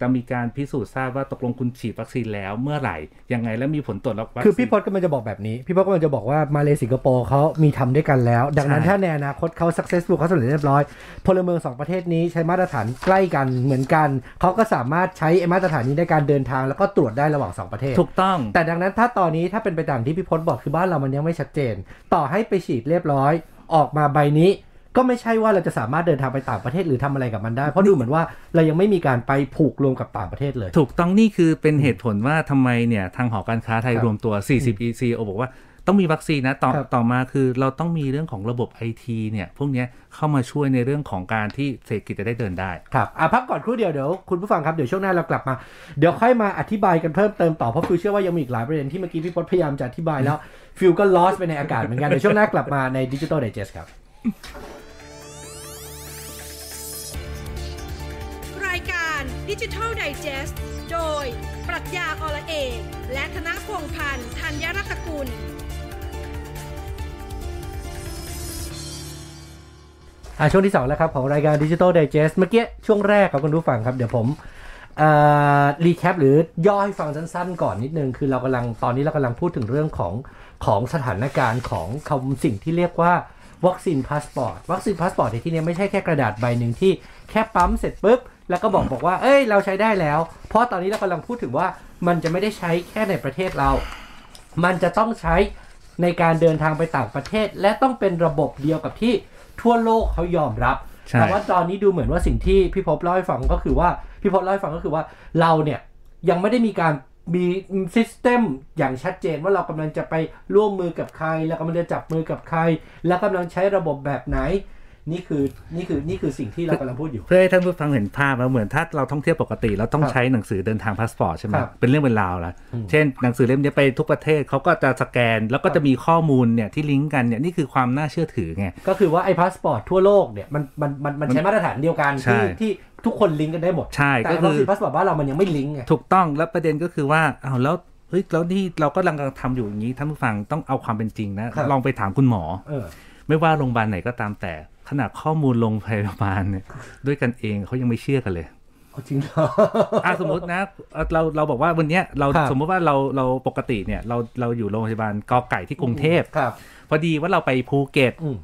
จะมีการพิสูจน์ทราบว่าตกลงคุณฉีดวัคซีนแล้วเมื่อไหร่ยังไงแล้วมีผลตรวจรับวัคซีนคือพี่พจน์กำลังจะบอกแบบนี้ พี่พจน์กำลังจะบอกว่ามาเลสิงคโปร์เขามีทำด้วยกันแล้ว ดังนั้นใช่ถ้าในอนาคตเขา successful เขาสำเร็จเรียบร้อย พลเมืองสองประเทศนี้ใช้มาตรฐานใกล้กันเหมือนกัน เขาก็สามารถใช้ไอ้มาตรฐานนี้ในการเดินทางแล้วก็ตรวจได้ระหว่างสองประเทศ ถูกต้อง แต่ดังนั้นถ้าตอนนี้ถ้าเป็นไปตามที่พี่พจน์บอกคือบ้านเรามันยังไม่ชัดเจน ต่อให้ไปฉีดเรียบร้อย ออกมาใบนี้ ก็ไม่ใช่ว่าเราจะสามารถเดินทางไปต่างประเทศหรือทำอะไรกับมันได้ เพราะดูเหมือนว่าเรายังไม่มีการไปผูกรวมกับต่างประเทศเลย ถูกต้องนี่คือเป็นเหตุผลว่าทำไมเนี่ยทางหอการค้าไทยครับรวมตัว 40 ECO บอกว่าต้องมีวัคซีนนะต่อครับต่อมาคือเราต้องมีเรื่องของระบบไอทีเนี่ยพวกเนี้ยเข้ามาช่วยในเรื่องของการที่เศรษฐกิจจะได้เดินได้ ครับอะพักก่อนครู่เดียวเดี๋ยวคุณผู้ฟังครับ เดี๋ยวช่วงหน้าเรากลับมา เดี๋ยวค่อยมาอธิบายกันเพิ่มเติมต่อ เพราะฟิวเชื่อว่ายังมีอีกหลายประเด็นที่เมื่อกี้พี่พจน์พยายามจะอธิบายแล้ว ฟิวก็ลอสไปในอากาศเหมือนกันเดี๋ยวช่วงหน้ากลับมาในดิจิ t a ล d ด g e s t ครับ Digital Digest โดย ปรัชญาอละเอกและธนพงพันธ์ธัญรัตกุล อ่าช่วงที่ 2 แล้วครับ ของรายการดิจิ t a ล d ด g e s t เมื่อกี้ช่วงแรกครับคุณผู้ฟังครับ เดี๋ยวผม recap หรือย่อให้ฟังสั้นๆ ก่อนนิดนึง คือเรากำลังตอนนี้เรากำลังพูดถึงเรื่องของของสถานการณ์ของคำสิ่งที่เรียกว่าวัคซีนพาสปอร์ตวัคซีนพาสปอร์ตในที่นี้ไม่ใช่แค่กระดาษใบหนึ่งที่แค่ปั๊มเสร็จปุ๊บ แล้วก็บอกบอกว่า เอ้ย เราใช้ได้แล้ว เพราะตอนนี้เรากำลังพูดถึงว่ามันจะไม่ได้ใช้แค่ในประเทศเรา มันจะต้องใช้ในการเดินทางไปต่างประเทศ และต้องเป็นระบบเดียวกับที่ทั่วโลกเขายอมรับใช่แต่ว่าตอนนี้ดูเหมือนว่าสิ่งที่พี่พบเล่าให้ฟังก็คือว่าพี่พบเล่าให้ฟังก็คือว่าเราเนี่ยยังไม่ได้มีการมีซิสเต็มอย่างชัดเจนว่าเรากำลังจะไปร่วมมือกับใคร แล้วกำลังจะจับมือกับใคร แล้วกำลังใช้ระบบแบบไหน นี่คือนี่คือนี่คือสิ่งที่เรากำลังพูดอยู่ เพื่อให้ท่านผู้ฟังเห็นภาพแล้วเหมือนถ้าเราท่องเที่ยวปกติเราต้องครับใช้หนังสือเดินทางพาสปอร์ตใช่ไหมครับเป็นเรื่องเป็นราวละอืมเช่นหนังสือเล่มนี้ไปทุกประเทศเขาก็จะสแกน แล้วก็จะมีข้อมูลเนี่ยที่ลิงก์กันเนี่ยนี่คือความน่าเชื่อถือไงก็คือว่าไอ้พาสปอร์ตทั่วโลกเนี่ยมันมันมันมันใช้มาตรฐานเดียวกันใช่ที่ที่ทุกคนลิงก์กันได้หมดใช่แต่ก็ไอ้คืวัคอซีนพาสปอร์ตบ้านเรามันยังไม่ลิงก์ไงถูกต้องแล้วประเด็นก็คือว่าอ้าวแล้วเฮ้ยแล้วนี่เราก็กำลังทำอยู่อย่างนี้ท่านผู้ฟังต้องเอาความเป็นจริงนะครับลองไปถามคุณหมอเออไม่ว่าโรงพยาบาลไหนก็ตามแต่ ขนาดข้อมูลโรงพยาบาลเนี่ยด้วยกันเองเขายังไม่เชื่อกันเลยเอาจริงเหรออะสมมตินะเอ่อเราเราบอกว่าวันเนี้ยเราครับสมมติว่าเราเราปกติเนี่ยเราเราอยู่โรงพยาบาลกอไก่ที่กรุงเทพครับ พอดีว่าเราไปภูเก็ตอืม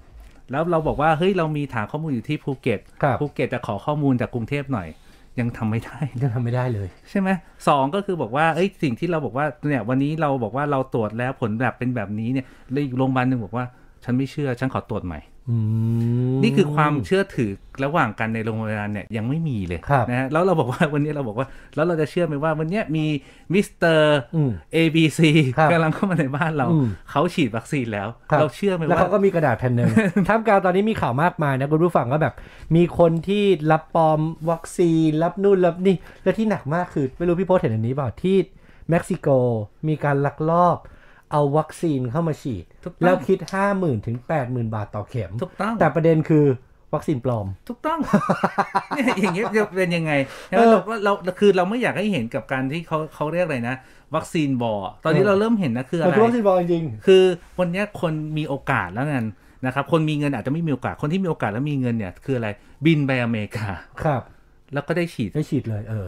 แล้วเราบอกว่าเฮ้ยเรามีฐานข้อมูลอยู่ที่ภูเก็ตครับภูเก็ตจะขอข้อมูลจากกรุงเทพหน่อย ยังทำไม่ได้ยังทำไม่ได้เลย ใช่ไหมสองก็คือบอกว่าเอ้ยสิ่งที่เราบอกว่าเนี่ยวันนี้เราบอกว่าเราตรวจแล้วผลแบบเป็นแบบนี้เนี่ยแล้วอีกโรงพยาบาลหนึ่งบอกว่า ฉันไม่เชื่อฉันขอตรวจใหม่อืม นี่คือความเชื่อถือระหว่างกันในโรงพยาบาลเนี่ยยังไม่มีเลยครับนะฮะแล้วเราบอกว่าวันนี้เราบอกว่า แล้วเราจะเชื่อไหมว่าวันเนี้ยมีมิสเตอร์อืม A B C ครับกำลังเข้ามาในบ้านเราอืมเขาฉีดวัคซีนแล้วครับเราเชื่อไหมแล้วว่าเขาก็มีกระดาษแผ่นหนึ่งท่ามกลางตอนนี้มีข่าวมากมายนะคุณผู้ฟังก็แบบ มีคนที่รับปลอมวัคซีนรับนู่นรับนี่ และที่หนักมากคือไม่รู้พี่โพสเห็นอันนี้เปล่าที่เม็กซิโกมีการลักลอบ เอาวัคซีนเข้ามาฉีดถูกต้องแล้วคิด5 0,000ถึง80,000บาทต่อเข็ม ถูกต้อง แต่ประเด็นคือวัคซีนปลอม ถูกต้องเนี่ยอย่างเงี้ยจะเป็นยังไงเออเราก็เราคือเราไม่อยากให้เห็นกับการที่เขาเขาเรียกอะไรนะวัคซีนบอร์ตอนนี้เออเราเริ่มเห็นนะคืออะมันไรคือวัคซีนปลอมจริงคือวันเนี้ยคนมีโอกาสแล้วกันนะครับคนมีเงินอาจจะไม่มีโอกาสคนที่มีโอกาสแล้วมีเงินเนี่ยคืออะไรบินไปอเมริกาครับ แล้วก็ได้ฉีดได้ฉีดเลยเออ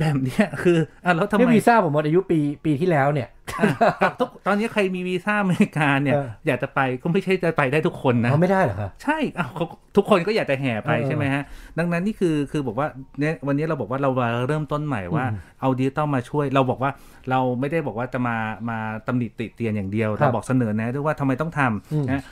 แบบเนี้ยคืออะแล้วทำนี่ไมวีซ่าผมหมดอายุปีปีที่แล้วเนี่ยอะทุกตอนนี้ใครมีวีซ่าอเมริกาเนี่ยเอออยากจะไปก็ไม่ใช่จะไปได้ทุกคนนะเขาไม่ได้เหรอคะใช่อ้าวเขาทุกคนก็อยากจะแห่ไปเออใช่ไหมฮะ ดังนั้นนี่คือคือบอกว่าเนี่ยวันนี้เราบอกว่าเรามาเริ่มต้นใหม่ว่าอืมเอาดิจิตอลมาช่วย เราบอกว่าเราไม่ได้บอกว่าจะมามาตำหนิติเตียนอย่างเดียวครับเราบอกเสนอแนะด้วยว่าทำไมต้องทำอืมนะ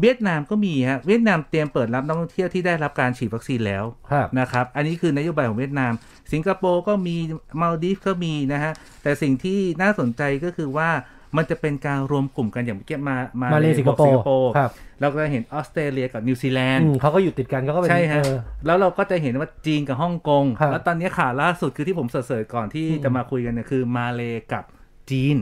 เวียดนามก็มีฮะเวียดนามเตรียมเปิดรับนักท่องเที่ยวที่ได้รับการฉีดวัคซีนแล้วครับนะครับอันนี้คือนโยบายของเวียดนาม สิงคโปร์ก็มีมาลดีฟก็มีนะฮะแต่สิ่งที่น่าสนใจก็คือว่ามันจะเป็นการรวมกลุ่มกันอย่างเมื่อกี้มา มามาเลสิงคโปร์ครับเราก็เห็นออสเตรเลียกับนิวซีแลนด์อืมเขาก็อยู่ติดกันเขาก็เป็นใช่ฮะเออแล้วเราก็จะเห็นว่าจีนกับฮ่องกงครับแล้วตอนนี้ข่าวล่าสุดคือที่ผม search ๆก่อนที่อืมจะมาคุยกันเนี่ยคือมาเลกับจีน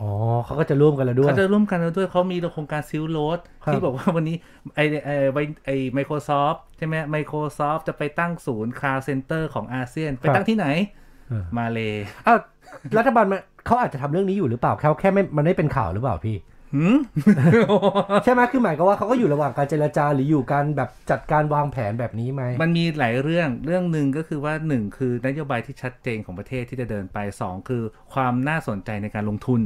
อ๋อเขาก็จะร่วมกันแล้วด้วยเขาจะร่วมกันแล้วด้วยเขามีโครงการ Silk Road ครับที่บอกว่าวันนี้ไอไอไอไอ Microsoft ใช่ไหม Microsoft จะไปตั้งศูนย์ cloud center ของอาเซียน ไปตั้งที่ไหนเออมาเลอ้าวรัฐบาลมันเขาอาจจะทำเรื่องนี้อยู่หรือเปล่าเขาแค่ไม่มันไม่เป็นข่าวหรือเปล่าพี่หืมใช่ไหมคือหมายก็ว่าเขาก็อยู่ระหว่างการเจรจาหรืออยู่การแบบจัดการวางแผนแบบนี้ไหม มันมีหลายเรื่อง เรื่องหนึ่งก็คือว่าหนึ่งคือนโยบายที่ชัดเจนของประเทศที่จะเดินไปสองคือความน่าสนใจในการลงทุน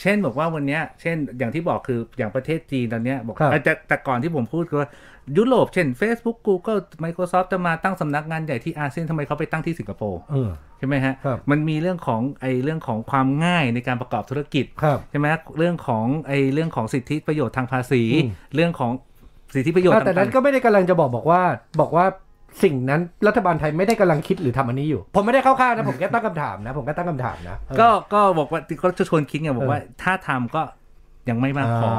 เช่นบอกว่าวันเนี้ยเช่นอย่างที่บอกคืออย่างประเทศจีนตอนเนี้ยบอกครับแต่แต่ก่อนที่ผมพูดคือว่ายุโรปเช่น Facebook Google Microsoft จะมาตั้งสำนักงานใหญ่ที่อาเซียนทำไมเขาไปตั้งที่สิงคโปร์เออใช่ไหมฮะครับมันมีเรื่องของไอเรื่องของความง่ายในการประกอบธุรกิจครับใช่ไหมเรื่องของไอเรื่องของสิทธิประโยชน์ทางภาษีอืมเรื่องของสิทธิประโยชน์อ้าวแต่ต่านั้งนๆก็ไม่ได้กำลังจะบอกบอกว่าบอกว่า สิ่งนั้นรัฐบาลไทยไม่ได้กำลังคิดหรือทำอันนี้อยู่ ผมไม่ได้เข้าข้างนะ ผมแค่ตั้งคำถามนะ ผมแค่ตั้งคำถามนะเออก็ก็บอกว่าก็จะชวนคิดไงบอกว่าเออถ้าทำก็ยังไม่มากพออ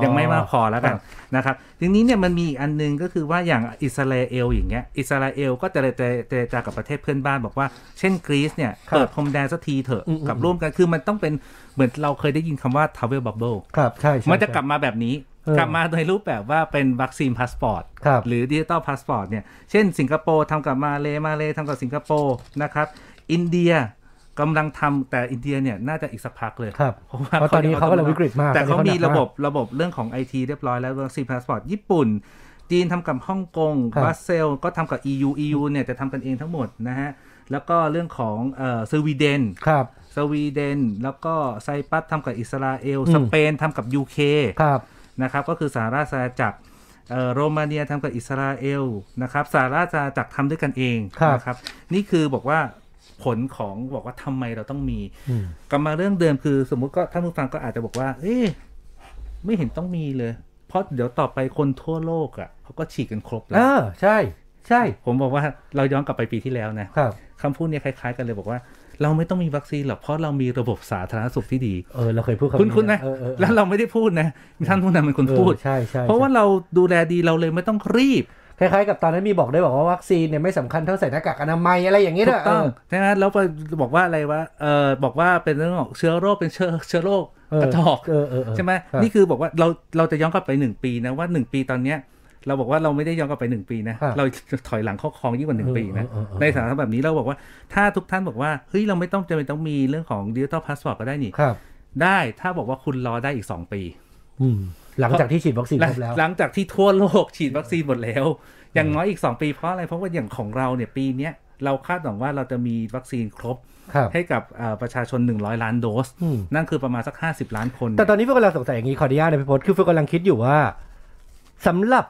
อยังไม่มากพอแล้วกันครับนะครับทีนี้เนี่ยมันมีอีกอันหนึงก็คือว่าอย่างอิสราเอลอย่างเงี้ยอิสราเอลก็จะเจรเจรจากับประเทศเพื่อนบ้านบอกว่าเช่นกรีซเนี่ยครับเปิดพรมแดนสักทีเถอะอืมอืมกับร่วมกันคือมันต้องเป็นเหมือนเราเคยได้ยินคำว่า travel bubble ครับใช่ใช่มันจะกลับมาแบบนี้เออ กลับมาในรูปแบบว่าเป็นวัคซีนพาสปอร์ตครับหรือ digital passport เนี่ย เช่นสิงคโปร์ทำกับมาเลมาเลทำกับสิงคโปร์นะครับ อินเดียกำลังทำแต่อินเดียเนี่ยน่าจะอีกสักพักเลยครับเพราะว่าเพราะตอนนี้เขากำลังวิกฤตมาก แต่เขาตอนนี้มีเขาหนักมากระบบระบบเรื่องของไอทีเรียบร้อยแล้ววัคซีนพาสปอร์ตญี่ปุ่น จีนทำกับฮ่องกงครับบรัสเซลก็ทำกับ EU EU เนี่ยจะทำกันเองทั้งหมดนะฮะแล้วก็เรื่องของเอ่อสวีเดนครับสวีเดน แล้วก็ไซปรัสทำกับอิสราเอลอืมสเปนทำกับ UK ครับ นะครับก็คือสหราชอาณาจักรเอ่อโรมาเนียทำกับอิสราเอลนะครับสหราชอาณาจักรทำด้วยกันเองครับนะครับนี่คือบอกว่าผลของบอกว่าทำไมเราต้องมีอืมกลับมาเรื่องเดิมคือ สมมุติก็ท่านผู้ฟังก็อาจจะบอกว่า เอ๊ะไม่เห็นต้องมีเลย เพราะเดี๋ยวต่อไปคนทั่วโลกอะเขาก็ฉีดกันครบแล้เอวอใช่ ใช่ ผมบอกว่าเราย้อนกลับไปปีที่แล้วนะครับคำพูดเนี้คล้าย ๆ กันเลยบอกว่า เราไม่ต้องมีวัคซีนหรอกเพราะเรามีระบบสาธารณสุขที่ดีเออเราเคยพูดคำคุณคุณนะเออเออเออแล้วเราไม่ได้พูดนะท่านผู้นำเป็นคนพูดเออใช่ใช่เพราะว่าเราดูแลดีเราเลยไม่ต้องรีบคล้ายๆกับตอนนั้นมีบอกได้วยบอกว่าวัคซีนเนี่ยไม่สำคัญเท่าใส่หน้ากากอนามัยอะไรอย่างนี้ถูด้วยกต้องเออใช่ไหมแล้วไปบอกว่าอะไรวะเออบอกว่าเป็นเรื่องของเชื้อโรคเป็นเชื้อเชื้อโรคเออกระจอกเออเออเออใช่ไหมครับนี่คือบอกว่าเราเราจะย้อนกลับไปหนึ่งปีนะว่าหนึ่งปีตอนเนี้ย เราบอกว่าเราไม่ได้ย้อนกลับไปหนึ่งปีนะครับเราถอยหลังเข้าคลองยิ่งกว่าหนึ่งเออปีนะเออเออเออในสถานการณ์แบบนี้เราบอกว่าถ้าทุกท่านบอกว่า เฮ้ย เราไม่ต้องจำเป็นต้องมีเรื่องของ digital passport ก็ได้นี่ครับได้ถ้าบอกว่าคุณรอได้อีกสองปีอืมหลังจากที่ฉีดวัคซีนหลัครงบแล้ว หลังจากที่ทั่วโลกฉีดวัคซีนหมดแล้ว อย่างน้อยอีก 2 ปีเพราะอะไร เพราะว่าอย่างของเราเนี่ยปีเนี้ยเราคาดหวังว่าเราจะมีวัคซีนครบครับให้กับเอ่อประชาชน 100 ล้านโดสอืมนั่นคือประมาณสัก 50 ล้านคน แต่ตอนนี้ฟิวกำลังสงสัยอย่างนี้ขออนุญาตนะพี่พศคือฟิวกำลังคิดอยู่ว่าสำหรับ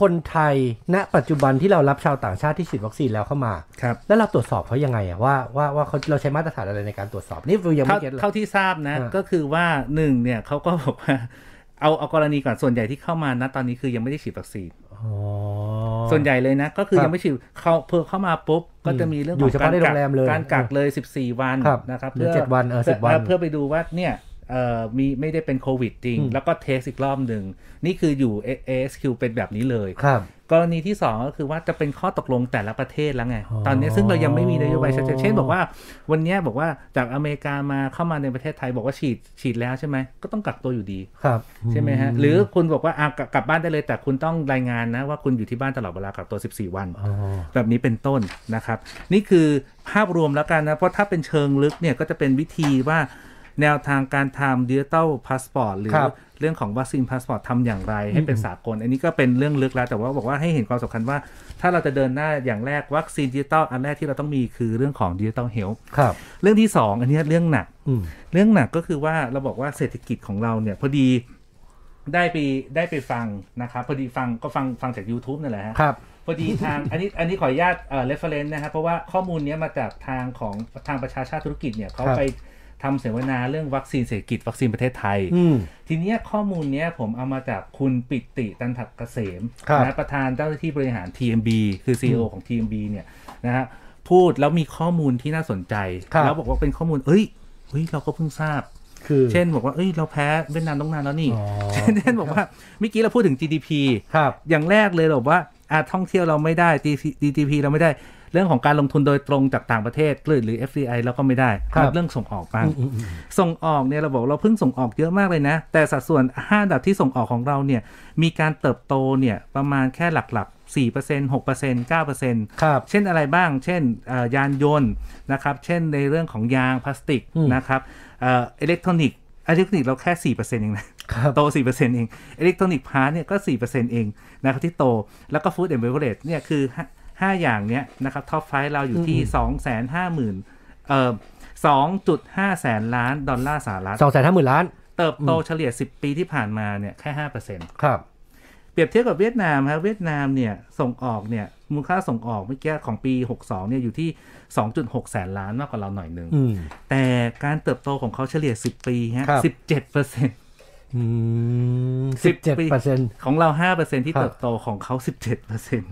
คนไทยณปัจจุบันที่เรารับชาวต่างชาติที่ฉีดวัคซีนแล้วเข้ามา ครับ แล้วเราตรวจสอบเขายังไงอะว่าว่าว่าเขาเราใช้มาตรฐานอะไรในการตรวจสอบนี่ฟิวยังเท่าไม่เก็ตเลยเท่าที่ทราบนะอ่าก็คือว่าหนึ่งเนี่ยเขาก็บอกว่าเอาเอากรณีก่อนส่วนใหญ่ที่เข้ามานะตอนนี้คือยังไม่ได้ฉีดวัคซีนอ๋อส่วนใหญ่เลยนะ ก็คือครับยังไม่ฉีดเขาเพิ่เข้ามาปุ๊บก็จะมีเรื่องอยู่ของเฉพาะในโรงแรมเลยการกักเลย 14 วันครับนะครับหรือเจ็ดวันเออ10วันเพื่อไปดูว่าเนี่ยเอ่อ มีไม่ได้เป็นโควิดจริงอืมแล้วก็เทสอีกรอบหนึ่ง นี่คืออยู่ ASQ เป็นแบบนี้เลยครับกรณีที่ 2 ก็คือว่าจะเป็นข้อตกลงแต่ละประเทศแล้วไงอ๋อตอนนี้ซึ่งเรายังไม่มีนโยบายชัดเจนเช่นบอกว่า วันเนี้ยบอกว่าจากอเมริกามาเข้ามาในประเทศไทยบอกว่าฉีดฉีดแล้วใช่ไหมก็ต้องกักตัวอยู่ดีครับใช่ไหมฮะหรือคุณบอกว่าอะกลับกลับบ้านได้เลย แต่คุณต้องรายงานนะว่าคุณอยู่ที่บ้านตลอดเวลากักตัว 14 วันอ๋อแบบนี้เป็นต้นนะครับ นี่คือภาพรวมแล้วกันนะเพราะถ้าเป็นเชิงลึกเนี่ยก็จะเป็นวิธีว่า แนวทางการทำ digital passport หรือครับเรื่องของวัคซีนพาสปอร์ตทำอย่างไร ให้เป็นสากล อันนี้ก็เป็นเรื่องลึกแล้วแต่ว่าบอกว่าให้เห็นความสำคัญว่า ถ้าเราจะเดินหน้าอย่างแรกวัคซีนดิจิตอลอันแรกที่เราต้องมีคือเรื่องของ digital health ครับ เรื่องที่สองอันนี้เรื่องหนัก อืม เรื่องหนักก็คือว่าเราบอกว่าเศรษฐกิจของเราเนี่ยพอดีได้ไปได้ไปฟังนะครับพอดีฟังก็ฟังฟังจาก YouTube นั่นแหละฮะ ครับ พอดีทาง อันนี้อันนี้ขออนุญาตเอ่อ reference นะครับเพราะว่าข้อมูลเนี้ยมาจากทางของทางประชาชาติธุรกิจเนี่ยเขาครับไป ทำเสวนาเรื่องวัคซีนเศรษฐกิจวัคซีนประเทศไทยอืมทีเนี้ยข้อมูลเนี้ยผมเอามาจากคุณปิติตันถักเกษมครับนะประธานเจ้าหน้าที่บริหาร TMB คือ CEO ของ TMB เนี่ยนะฮะพูดแล้วมีข้อมูลที่น่าสนใจครับแล้วบอกว่าเป็นข้อมูล เอ้ยเฮ้ยเราก็เพิ่งทราบคือเช่นบอกว่าเอ้ย เราแพ้เวียดนามต้องนานแล้วนี่อ๋อเช่นบอกว่าเมื่อกี้เราพูดถึง GDP ครับ อย่างแรกเลยเราบอกว่า อาท่องเที่ยวเราไม่ได้ GDP เราไม่ได้ เรื่องของการลงทุนโดยตรงจากต่างประเทศหรือหรือ FDI เราก็ไม่ได้ครับเรื่องส่งออกบ้างอืมอืมอืมส่งออกเนี่ยเราบอกเราเพิ่งส่งออกเยอะมากเลยนะ แต่สัดส่วน5อันดับที่ส่งออกของเราเนี่ยมีการเติบโตเนี่ยประมาณแค่หลักๆ4% 6% 9%ครับเช่นอะไรบ้าง เช่นเอ่อยานยนต์นะครับ เช่นในเรื่องของยางพลาสติกอืมนะครับเอ่ออิเล็กทรอนิกส์อิเล็กทรอนิกส์เราแค่ 4%เองนะครับ โต 4%เองelectronics part เนี่ยก็ 4%เองนะครับที่โต แล้วก็ food and beverage เนี่ยคือ 5 อย่างเนี้ยนะครับ top five เราอยู่ที่ 250,000เอ่อ2.5 แสนล้านดอลลาร์สหรัฐสองแสนห้าหมื่นล้าน เติบโตเฉลี่ย 10 ปีที่ผ่านมาเนี่ยแค่ 5%ครับ เปรียบเทียบกับเวียดนามครับเวียดนามเนี่ยส่งออกเนี่ยมูลค่าส่งออกเมื่อกี้ของปี 62 เนี่ยอยู่ที่ 2.6 แสนล้านมากกว่าเราหน่อยหนึ่งอืมแต่การเติบโตของเขาเฉลี่ย 10 ปีฮะครับ17เปอร์เซ็นต์อืม สิสิบบเจ็ดปีเปอร์เซ็นต์ของเรา5%ที่ครับเติบโตของเขา17เปอร์เซ็นต์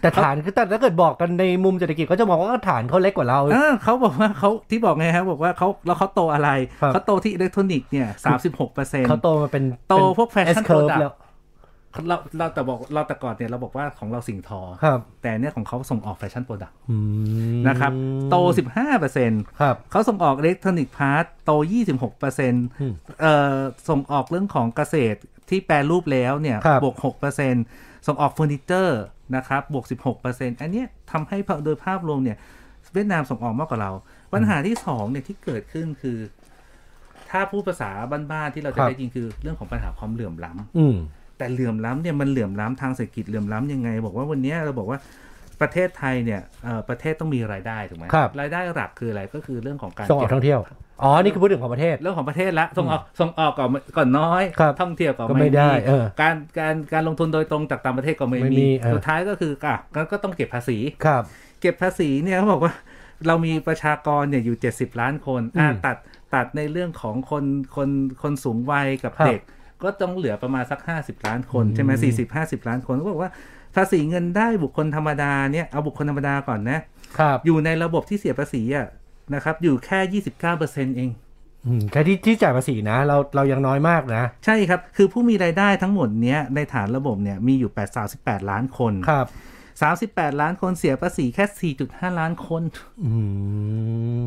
แต่ฐานคือแต่ถ้าเกิดบอกกันในมุมเศรษฐกิจเขาจะมองว่าฐานเขาเล็กกว่าเราเขาบอกว่าเขาที่บอกไงครับบอกว่าเขาแล้วเขาโตอะไรครับเขาโตที่อิเล็กทรอนิกส์เนี่ย36เปอร์เซ็นต์เขาโตมาเป็นโตเป็นพวกแฟชั่น S curve product แล้ว เราเราแต่บอกเราแต่ก่อนเนี่ยเราบอกว่าของเราสิ่งทอครับ แต่เนี่ยของเขาส่งออก fashion product อืมนะครับ โต 15เปอร์เซ็นต์ครับเขาส่งออก electronics part โต 26เปอร์เซ็นต์อืมเอ่อส่งออกเรื่องของเกษตรที่แปรรูปแล้วเนี่ยครับบวก6เปอร์เซ็นต์ส่งออกเฟอร์นิเจอร์นะครับบวก 16เปอร์เซ็นต์อันเนี้ยทำให้โดยภาพรวมเนี่ยเวียดนามส่งออกมากกว่าเรา ปัญหาที่สองเนี่ยที่เกิดขึ้นคือ ถ้าพูดภาษาบ้านๆที่เราจะครับได้ยินคือเรื่องของปัญหาความเหลื่อมล้ำอืม แต่เหลื่อมล้ำเนี่ยมันเหลื่อมล้ำทางเศรษฐกิจเหลื่อมล้ำยังไง บอกว่าวันเนี้ยเราบอกว่าประเทศไทยเนี่ยเอ่อประเทศต้องมีรายได้ถูกไหมครับรายได้หลักคืออะไรก็คือเรื่องของการส่งออกเก็บท่องเที่ยวอ๋อนี่คือพูดถึงของประเทศเรื่องของประเทศละส่งออกส่งออกก่อนก่อนน้อยครับท่องเที่ยวก็ก็ไม่ได้เออการการการลงทุนโดยตรงจากต่างประเทศก็ไม่ไม่มีมีเออสุดท้ายก็คืออะก็ก็ต้องเก็บภาษีครับ เก็บภาษีเนี่ยเขาบอกว่าเรามีประชากรเนี่ยอยู่ 70 ล้านคนอะอืมตัดตัดในเรื่องของคนคนคนสูงวัยกับครับเด็ก ก็ต้องเหลือประมาณสัก 50 ล้านคน ใช่ไหมอืมสี่สิบห้าสิบล้านคนเขาบอกว่าภาษีเงินได้บุคคลธรรมดาเนี่ยเอาบุคคลธรรมดาก่อนนะครับอยู่ในระบบที่เสียภาษีอะนะครับ อยู่แค่29เปอร์เซ็นต์เองอืมแค่ที่ที่จ่ายภาษีนะ เราเรายังน้อยมากนะ ใช่ครับ คือผู้มีรายได้ทั้งหมดเนี้ยในฐานระบบเนี่ยมีอยู่8 38 ล้านคนครับ 38 ล้านคนเสียภาษีแค่ 4.5 ล้านคนอื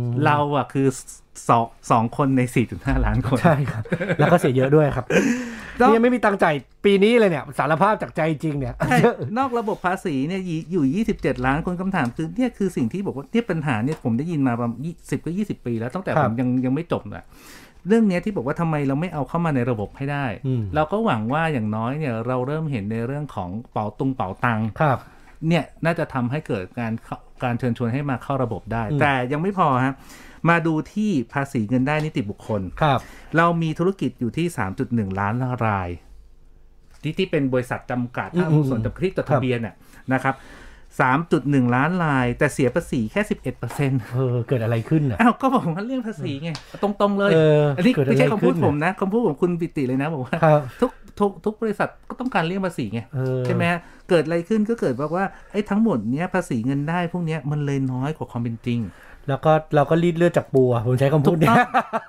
มเราอะคือสองสองคนใน 4.5 ล้านคน ใช่ครับ แล้วก็เสียเยอะด้วยครับแล้วนี่ยังไม่มีตังค์จ่ายปีนี้เลยเนี่ย สารภาพจากใจจริงเนี่ยใช่เยอะนอกระบบภาษีเนี่ยยีอยู่ 27 ล้านคนคำถามคือเนี่ยคือสิ่งที่บอกว่าเนี่ยปัญหาเนี่ยผมได้ยินมาประมาณ10ก็ 20 ปีแล้วตั้งแต่ครัผบมยังยังไม่จบอะเรื่องเนี้ยที่บอกว่าทำไมเราไม่เอาเข้ามาในระบบให้ได้อืมเราก็หวังว่าอย่างน้อยเนี่ยเราเริ่มเห็นในเรื่องของเป๋าตุงเป๋าตังครับ เนี่ยน่าจะทำให้เกิดการเข้าการเชิญชวนให้มาเข้าระบบได้อืมแต่ยังไม่พอฮะมาดูที่ภาษีเงินได้นิติบุคคลครับ เรามีธุรกิจอยู่ที่ 3.1 ล้านราย ที่ที่เป็นบริษัทจำกัดอืมห้างหุ้นส่วนจำกัดที่จดครัทะบเบียนน่ะนะครับ 3.1 ล้านราย แต่เสียภาษีแค่ 11เปอร์เซ็นต์เออเกิดอะไรขึ้นอะอ้าวก็บอกว่าเรื่องภาษีไง ตรงๆเลยเอออันนี้เกิดอะไรไม่ใช่คำพูดขึ้นผมนะคำพูดของคุณปิติเลยนะบอกว่าครับทุกทุกทุกบริษัทก็ต้องการเลี่ยงภาษีไงเออใช่ไหมฮะเกิดอะไรขึ้นก็เกิดบอกว่าไอ้ทั้งหมดเนี้ยภาษีเงินได้พวกเนี้ยมันเลยน้อยกว่าความเป็นจริง แล้วก็เราก็รีดเลือดจากปูอะผมใช้คำพูถูดกเนี่ต้ยอง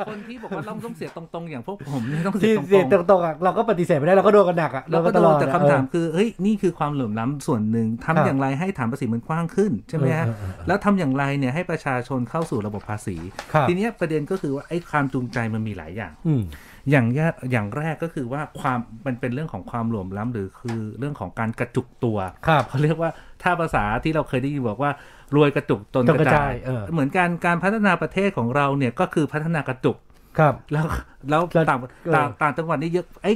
คนที่บอกว่าเราต้องเสียตรงๆ อย่างพวกผมเนี่ยต้องเสีที่ยตเสียรงตรงๆอะเราก็ปฏิเสธไม่ได้เราก็โดนกันหนักอะๆเราก็ตโดลนอดแต่อะคำถามเออคือเฮ้ยนี่คือความเหลื่อมล้ำส่วนหนึ่งทำครับอย่างไรให้ฐานภาษีมันกว้างขึ้นใช่ไหมฮะเออเออเออแล้วทำอย่างไรเนี่ยให้ประชาชนเข้าสู่ระบบภาษีครับทีเนี้ยประเด็นก็คือว่าไอ้ความจูงใจมันมีหลายอย่าง อืมอย่างแรกอย่างแรกก็คือว่าความมันเป็นเรื่องของความเหลื่อมล้ำหรือคือเรื่องของการกระจุกตัวครับเขาเรียกว่าถ้าภาษาที่เราเคยได้ยินบอกว่ารวยกระจุกตนตนกกระระจาจายยเออเหมือนการการพัฒนาประเทศของเราเนี่ยก็คือพัฒนากระจุกครับแล้วแล้วแล้วต่างเออต่างต่างจังหวัดนี่เยอะไอ้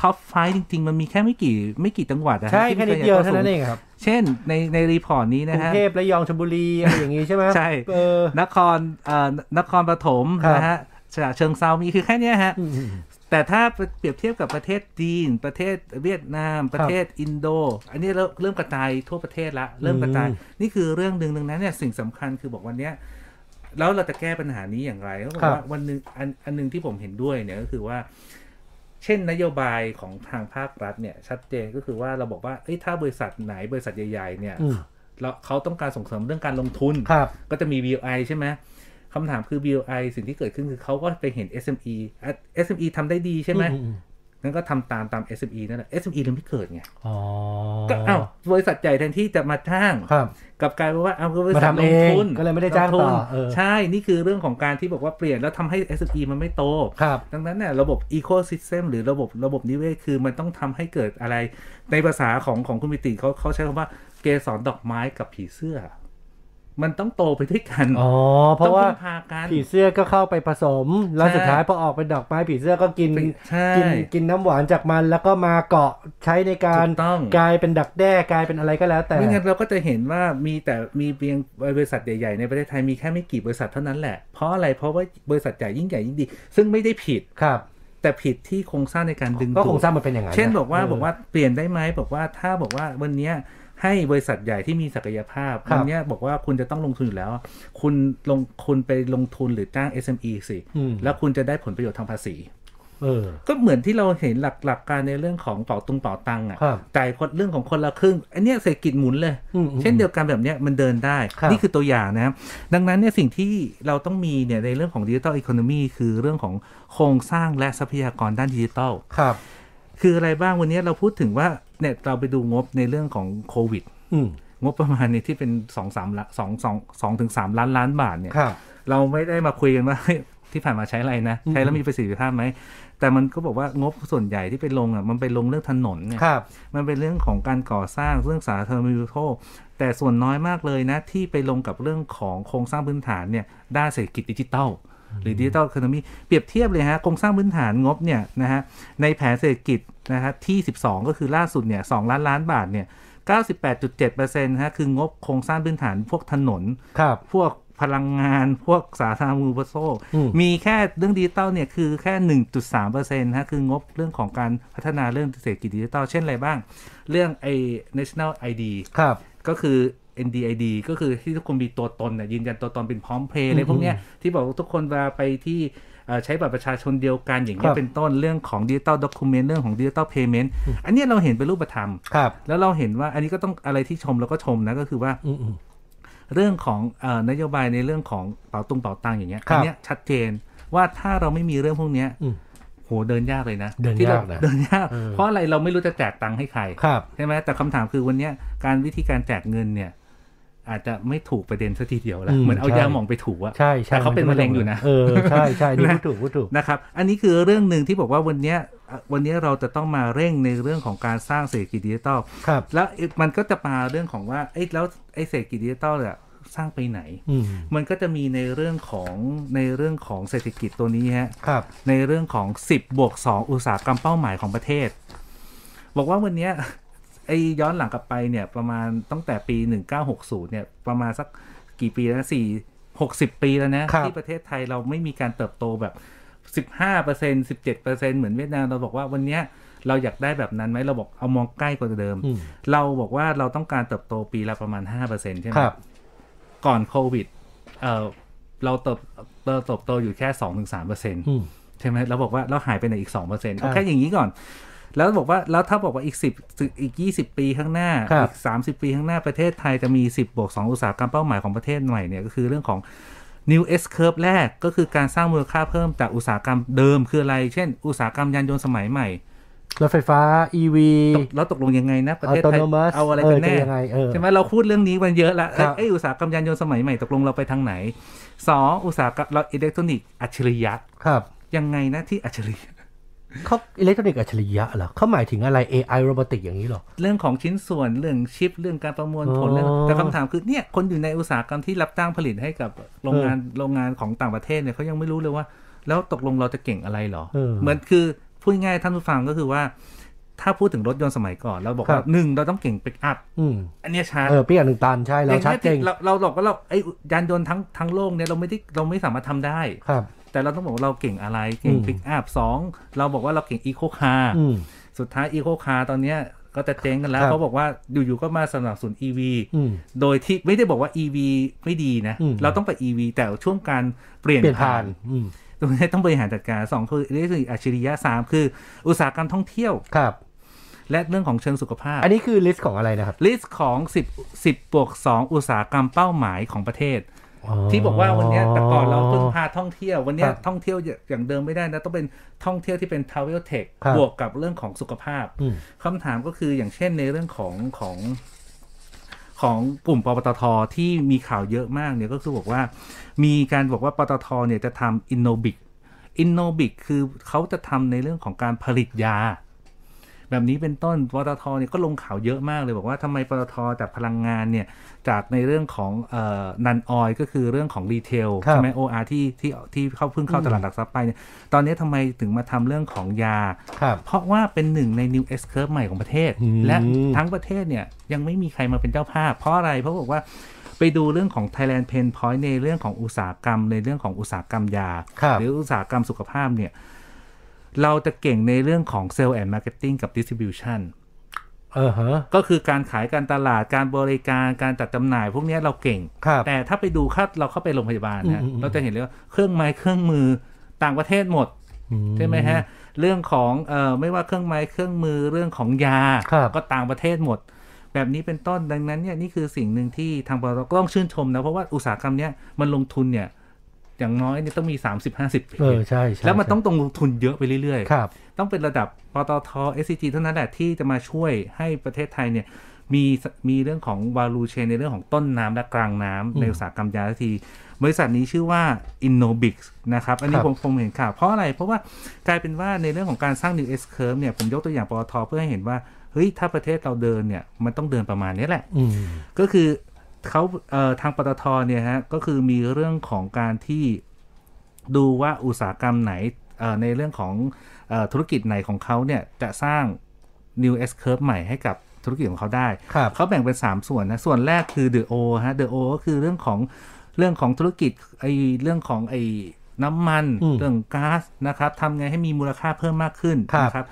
top five จริง ๆ มันมีแค่ไม่กี่ไม่กี่จังหวัดอะฮะใช่ที่แค่มีนิดเดียวเท่านั้นเองครับ เช่นในใน report นี้นะฮะกรุงเทพระยองชลบุรีอะไรอย่างงี้ใช่ไหมใช่เออนครเอ่อนครปฐมครับนะฮะ ฉะเชิงเทรามีคือแค่เนี้ยฮะอืมอืมแต่ถ้าเปรียบเทียบกับประเทศจีน ประเทศเวียดนาม ประเทศอินโด อันนี้เริ่มเริ่มกระจายทั่วประเทศละเริ่มกระจายอืมนี่คือเรื่องหนึ่งดังนั้นเนี่ยสิ่งสำคัญคือบอกวันเนี้ยแล้วเราจะแก้ปัญหานี้อย่างไรก็บอกว่าวันหนึ่งอันอันหนึ่งที่ผมเห็นด้วยเนี่ยก็คือว่า เช่นนโยบายของทางภาครัฐเนี่ย ชัดเจนก็คือว่าเราบอกว่าเอ้ยถ้าบริษัทไหนบริษัทใหญ่ ๆ เนี่ยอืมแล้วเขาต้องการส่งเสริมเรื่องการลงทุนครับก็จะมี BOI ใช่ไหม คำถามคือ BOI สิ่งที่เกิดขึ้นคือเขาก็ไปเห็น SME อะ SME ทำได้ดีใช่ไหมอือืงั้นก็ทำตามตาม SME นั่นแหละ SME เลยไม่เกิดไงอ๋อก็อ้าวบริษัทใหญ่แทนที่จะมาจ้างครับกลับกลายเป็นว่าเอาก็บริมาษัททำลเองงทุนก็เลยไม่ได้จ้างลทุนต่อเออใช่นี่คือเรื่องของการที่บอกว่าเปลี่ยนแล้วทำให้ SME มันไม่โตครับดังนั้นเนี่ยระบบ Ecosystem หรือระบบระบบนิเวศคือมันต้องทำให้เกิดอะไร ในภาษาของของคุณมิติเขาเขาใช้คำว่าเกสรดอกไม้กับผีเสื้อ มันต้องโตไปด้วยกัน อ๋อ เพราะว่าต้องพึ่งพากันผีเสื้อก็เข้าไปผสม แล้วใช่สุดท้ายพอออกเป็นดอกไม้ผีเสื้อก็กินใช่กินกินน้ำหวานจากมัน แล้วก็มาเกาะใช้ในการถูกต้องกลายเป็นดักแด้กลายเป็นอะไรก็แล้ว แต่ไม่งั้นเราก็จะเห็นว่ามีแต่มีเพียงบริษัทใหญ่ๆในประเทศไทยมีแค่ไม่กี่บริษัทเท่านั้นแหละ เพราะอะไร เพราะว่าบริษัทใหญ่ยิ่งใหญ่ยิ่งดี ซึ่งไม่ได้ผิดครับแต่ผิดที่โครงสร้างในการดึงก็ดูคงดสร้างมันเป็นอย่างนั้นเช่นนะบอกว่าเบอกว่าเปลี่ยนได้ไหมบอกว่าถ้าบอกว่าวันเนี้ย ให้บริษัทใหญ่ที่มีศักยภาพครับวันเนี้ยบอกว่าคุณจะต้องลงทุนอยู่แล้ว คุณลงคุณไปลงทุนหรือจ้าง SME สิอืมแล้วคุณจะได้ผลประโยชน์ทางภาษีเออก็เหมือนที่เราเห็นหลักหลักการในเรื่องของเป๋าตุงเป๋าตังอะครับจ่ายคนเรื่องของคนละครึ่ง อันเนี้ยเศรษฐกิจหมุนเลยอืมอืมเช่นเดียวกันแบบเนี้ยมันเดินได้ครับนี่คือตัวอย่างนะครับ ดังนั้นเนี่ยสิ่งที่เราต้องมีเนี่ยในเรื่องของดิจิ t a ลอีโคโนมีคือเรื่องของโครงสร้างและทรัพยากรด้านดิจิทัลครับ คืออะไรบ้างวันนี้เราพูดถึงว่า เนี่ยเราไปดูงบในเรื่องของโควิดอืมงบประมาณเนี่ยที่เป็นสองสามละสองสองสองถึงสามล้านล้านบาทเนี่ยครับเราไม่ได้มาคุยกันว่าเฮ้ยที่ผ่านมาใช้อะไรนะ ใช้แล้วมีประสิทธิภาพไหม แต่มันก็บอกว่างบส่วนใหญ่ที่ไปลงอะมันไปลงเรื่องถนนเนี่ยครับมันเป็นเรื่องของการก่อสร้างเรื่องสาธารณูปโภคแต่ส่วนน้อยมากเลยนะ ที่ไปลงกับเรื่องของโครงสร้างพื้นฐานเนี่ยด้านเศรษฐกิจดิจิทัล หรือดิจิทัล e ค o n o มีเปรียบเทียบเลยฮะโครงสร้างพื้นฐานงบเนี่ยนะฮะในแผนเศรษฐกิจนะฮะที่ 12 ก็คือล่าสุดเนี่ย2ล้านล้านบาทเนี่ย98.7%นะฮะคืองบโครงสร้างพื้นฐานพวกถนนครับพวกพลังงานพวกสาธารณูปโภคอืมมีแค่เรื่องดิจิตอลเนี่ยคือแค่ 1.3%นะคืองบเรื่องของการพัฒนาเรื่องเศรษฐกิจดิจิตอลเช่นอะไรบ้าง เรื่องไอ้ national ID ครับก็คือ NDID ก็คือที่ทุกคนมีตัวตนน่ะยืนยันตัวตนเป็นพร้อมเพย์อะไรพวกเนี้ยที่บอกว่าทุกคนเวลาไปที่เอ่อใช้บัตรประชาชนเดียวกันอย่างเงี้ครับเป็นต้นเรื่องของ digital document เรื่องของ digital payment อันเนี้ยเราเห็นเป็นรูปธรรมครับแล้วเราเห็นว่าอันนี้ก็ต้องอะไรที่ชมแล้วก็ชมนะก็คือว่าอืมอืมเรื่องของเอ่อนโยบายในเรื่องของเป๋าตุงเป๋าตังอย่างเงี้ยครับอันเนี้ยชัดเจนว่าถ้าเราไม่มีเรื่องพวกเนี้ยอืมโหเดินยากเลยนะเดินที่รยากนะเดินยากเออเพราะอะไรเราไม่รู้จะแจกตังค์ให้ใครครับใช่ไหมแต่คำถามคือวันเนี้ยการวิธีการแจกเงินเนี่ย อาจจะไม่ถูกประเด็นสัทีเดียวแล้วอืมเหมือนเอาใช่ยาหมองไปถูอะใช่ใช่แต่เขาเป็นมะเร็งอยู่นะเออใช่ใช่นี่นะพูดถูกพูดถูกนะครับ อันนี้คือเรื่องหนึ่งที่บอกว่าวันเนี้ยเอ่อวันเนี้ยเราจะต้องมาเร่งในเรื่องของการสร้างเศรษฐกิจดิจิทัลครับแล้วมันก็จะมาเรื่องของว่าเอ้ยแล้วไอ้เศรษฐกิจดิจิทัลเนี่ยสร้างไปไหนอืมมันก็จะมีในเรื่องของในเรื่องของเศรษฐกิจตัวนี้ฮะครับในเรื่องของ 10บวก2อุตสาหกรรมเป้าหมายของประเทศ บอกว่าวันเนี้ย ไอ้ย้อนหลังกลับไปเนี่ยประมาณตั้งแต่ปี 1960 เนี่ยประมาณสักกี่ปีแล้วสี่หกสิบปีแล้วนะครับที่ประเทศไทยเราไม่มีการเติบโตแบบ15เปอร์เซ็นสิบเจ็ดเปอร์เซ็นเหมือนเวียดนามเราบอกว่าวันเนี้ยเราอยากได้แบบนั้นไหมเราบอกเอามองใกล้กว่าเดิมอืมเราบอกว่าเราต้องการเติบโตปีละประมาณ5%ใช่ไหมครับก่อนโควิดเออเราเติบเติบเติบโตอยู่แค่สองถึงสามเปอร์เซ็นต์อืมใช่ไหมเราบอกว่าเราหายไปไหนอีกสองเปอร์เซ็นต์ครับเอาแค่อย่างนี้ก่อน แล้วบอกว่าแล้วถ้าบอกว่าอีกสิบอีกยี่สิบปีข้างหน้าครับอีกสามสิบปีข้างหน้าประเทศไทยจะมีสิบบวกสองอุตสาหกรรมเป้าหมายของประเทศใหม่เนี่ยก็คือเรื่องของ New S curve แรกก็คือการสร้างมูลค่าเพิ่มจากอุตสาหกรรมเดิมคืออะไร เช่น อุตสาหกรรมยานยนต์สมัยใหม่รถไฟฟ้า EV ตกแล้วตกลงยังไงนะ ประเทศไทย Autonomous เอาอะไรเออกันแน่จะยังไงเออใช่ไหมเราพูดเรื่องนี้มันเยอะละครับเอ้ยอุตสาหกรรมยานยนต์สมัยใหม่ตกลงเราไปทางไหนสองอุตสาหกรรมเราอิเล็กทรอนิกส์อัจฉริยะครับยังไงนะที่อัจฉริยะ เขาอิเล็กทรอนิกส์อัจฉริยะเหรอเขาหมายถึงอะไร AI robotic อย่างนี้เหรอ เรื่องของชิ้นส่วนเรื่องชิป เรื่องการประมวลผลอ๋อเรื่องแต่คำถามคือเนี่ยคนอยู่ในอุตสาหกรรมที่รับจ้างผลิตให้กับโรงงานโรงงานของต่างประเทศเนี่ยเขายังไม่รู้เลยว่า แล้วตกลงเราจะเก่งอะไรเหรอเออเหมือนคือพูดง่ายๆท่านผู้ฟังก็คือว่า ถ้าพูดถึงรถยนต์สมัยก่อนเราบอกครัว่าหนึ่งเราต้องเก่งปิกอัพอืมอันเนี้ยชัดเออปิกอัพหนึ่งตันใช่เราชัดเจนเราเราบอกว่าเราไอ้ยานยนต์ทั้งทั้งโลกเนี่ยเราไม่ได้เราไม่สามารถทำได้ครับ แต่เราต้องบอกว่าเราเก่งอะไร เก่งอืมปิกอัพสองเราบอกว่าเราเก่งอีโคคาร์อืมสุดท้ายอีโคคาร์ตอนเนี้ยก็จะเจ๊งกันแล้วครับเขาบอกว่าอยู่ๆก็มาสนับสนุน EV อืมโดยที่ไม่ได้บอกว่า EV ไม่ดีนะอืมเราต้องไป EV แต่ช่วงการเปลี่ยนเปลี่ยนผ่าผ่านนอืมตรงนี้ต้องบริหารจัดการสองคือเรื่องอัจฉริยะสามคือ อุตสาหกรรมท่องเที่ยวครับ และเรื่องของเชิงสุขภาพ อันนี้คือ list ของอะไรนะครับ list ของ 10 10บวก2 อุตสาหกรรมเป้าหมายของประเทศ ที่บอกว่าวันเนี้ยแต่ก่อนเราพึ่งพาท่องเที่ยว วันเนี้ยครับท่องเที่ยวอย่างเดิมไม่ได้นะ ต้องเป็นท่องเที่ยวที่เป็น travel tech ครับบวกกับเรื่องของสุขภาพอืมคำถามก็คืออย่างเช่นในเรื่องของของของกลุ่มปตทที่มีข่าวเยอะมากเนี่ยก็คือบอกว่า มีการบอกว่าปตทเนี่ยจะทำ Innobic Innobic คือเขาจะทำในเรื่องของการผลิตยา แบบนี้เป็นต้นปตทเนี่ยก็ลงข่าวเยอะมากเลยบอกว่าทำไมปตทจากพลังงานเนี่ยจากในเรื่องของเอ่อ non-oil ก็คือเรื่องของ retail ครับใช่ไหม OR ที่ที่ที่เข้าเพิ่งเข้าตลาดหลักทรัพย์ไปเนี่ยตอนนี้ทำไมถึงมาทำเรื่องของยาครับเพราะว่าเป็นหนึ่งใน New S Curve ใหม่ของประเทศอืมและทั้งประเทศเนี่ยยังไม่มีใครมาเป็นเจ้าภาพ เพราะอะไรเพราะบอกว่าไปดูเรื่องของ Thailand Pain Point ในเรื่องของอุตสาหกรรมในเรื่องของอุตสาหกรรมยาครับหรืออุตสาหกรรมสุขภาพเนี่ย เราจะเก่งในเรื่องของ Sale and Marketing กับ Distribution เออฮะก็คือการขายการตลาดการบริการการจัดจำหน่าย พวกเนี้ยเราเก่งครับแต่ถ้าไปดูค่าเราเข้าไปโรงพยาบาลนะอืมอืมเราจะเห็นเลยว่าเครื่องไม้เครื่องมือต่างประเทศหมดใช่ไหมฮะ เรื่องของเอ่อไม่ว่าเครื่องไม้เครื่องมือเรื่องของยาครับก็ต่างประเทศหมด แบบนี้เป็นต้นดังนั้นเนี่ยนี่คือสิ่งหนึ่งที่ทางปตทก็ต้องชื่นชมนะ เพราะว่าอุตสาหกรรมเนี้ยมันลงทุนเนี่ย อย่างน้อยเนี่ยต้องมี 30-50ปีเออใช่ใช่แล้วมันใช่ต้องต้องลงทุนเยอะไปเรื่อยๆครับต้องเป็นระดับปตท SCG เท่านั้นแหละที่จะมาช่วยให้ประเทศไทยเนี่ยมีมีเรื่องของ value chain ในเรื่องของต้นน้ำและกลางน้ำในอุตสาหกรรมยาสักที บริษัทนี้ชื่อว่า Innobix นะครับ อันนี้ครับผมผมเห็นข่าว เพราะอะไร เพราะว่ากลายเป็นว่าในเรื่องของการสร้าง New S Curve เนี่ย ผมยกตัวอย่างปตทเพื่อให้เห็นว่า เฮ้ย ถ้าประเทศเราเดินเนี่ย มันต้องเดินประมาณนี้แหละอืมก็คือ เขาเอ่อทางปตทเนี่ยฮะก็คือมีเรื่องของการที่ดูว่าอุตสาหกรรมไหนเอ่อในเรื่องของเอ่อธุรกิจไหนของเขาเนี่ยจะสร้าง New S Curve ใหม่ให้กับธุรกิจของเขาได้ครับเขาแบ่งเป็น 3 ส่วนนะ ส่วนแรกคือ The O ฮะ The O ก็คือเรื่องของเรื่องของธุรกิจไอเรื่องของไอน้ำมันอืมเรื่องก๊าซนะครับทำไงให้มีมูลค่าเพิ่มมากขึ้นครับนะครับ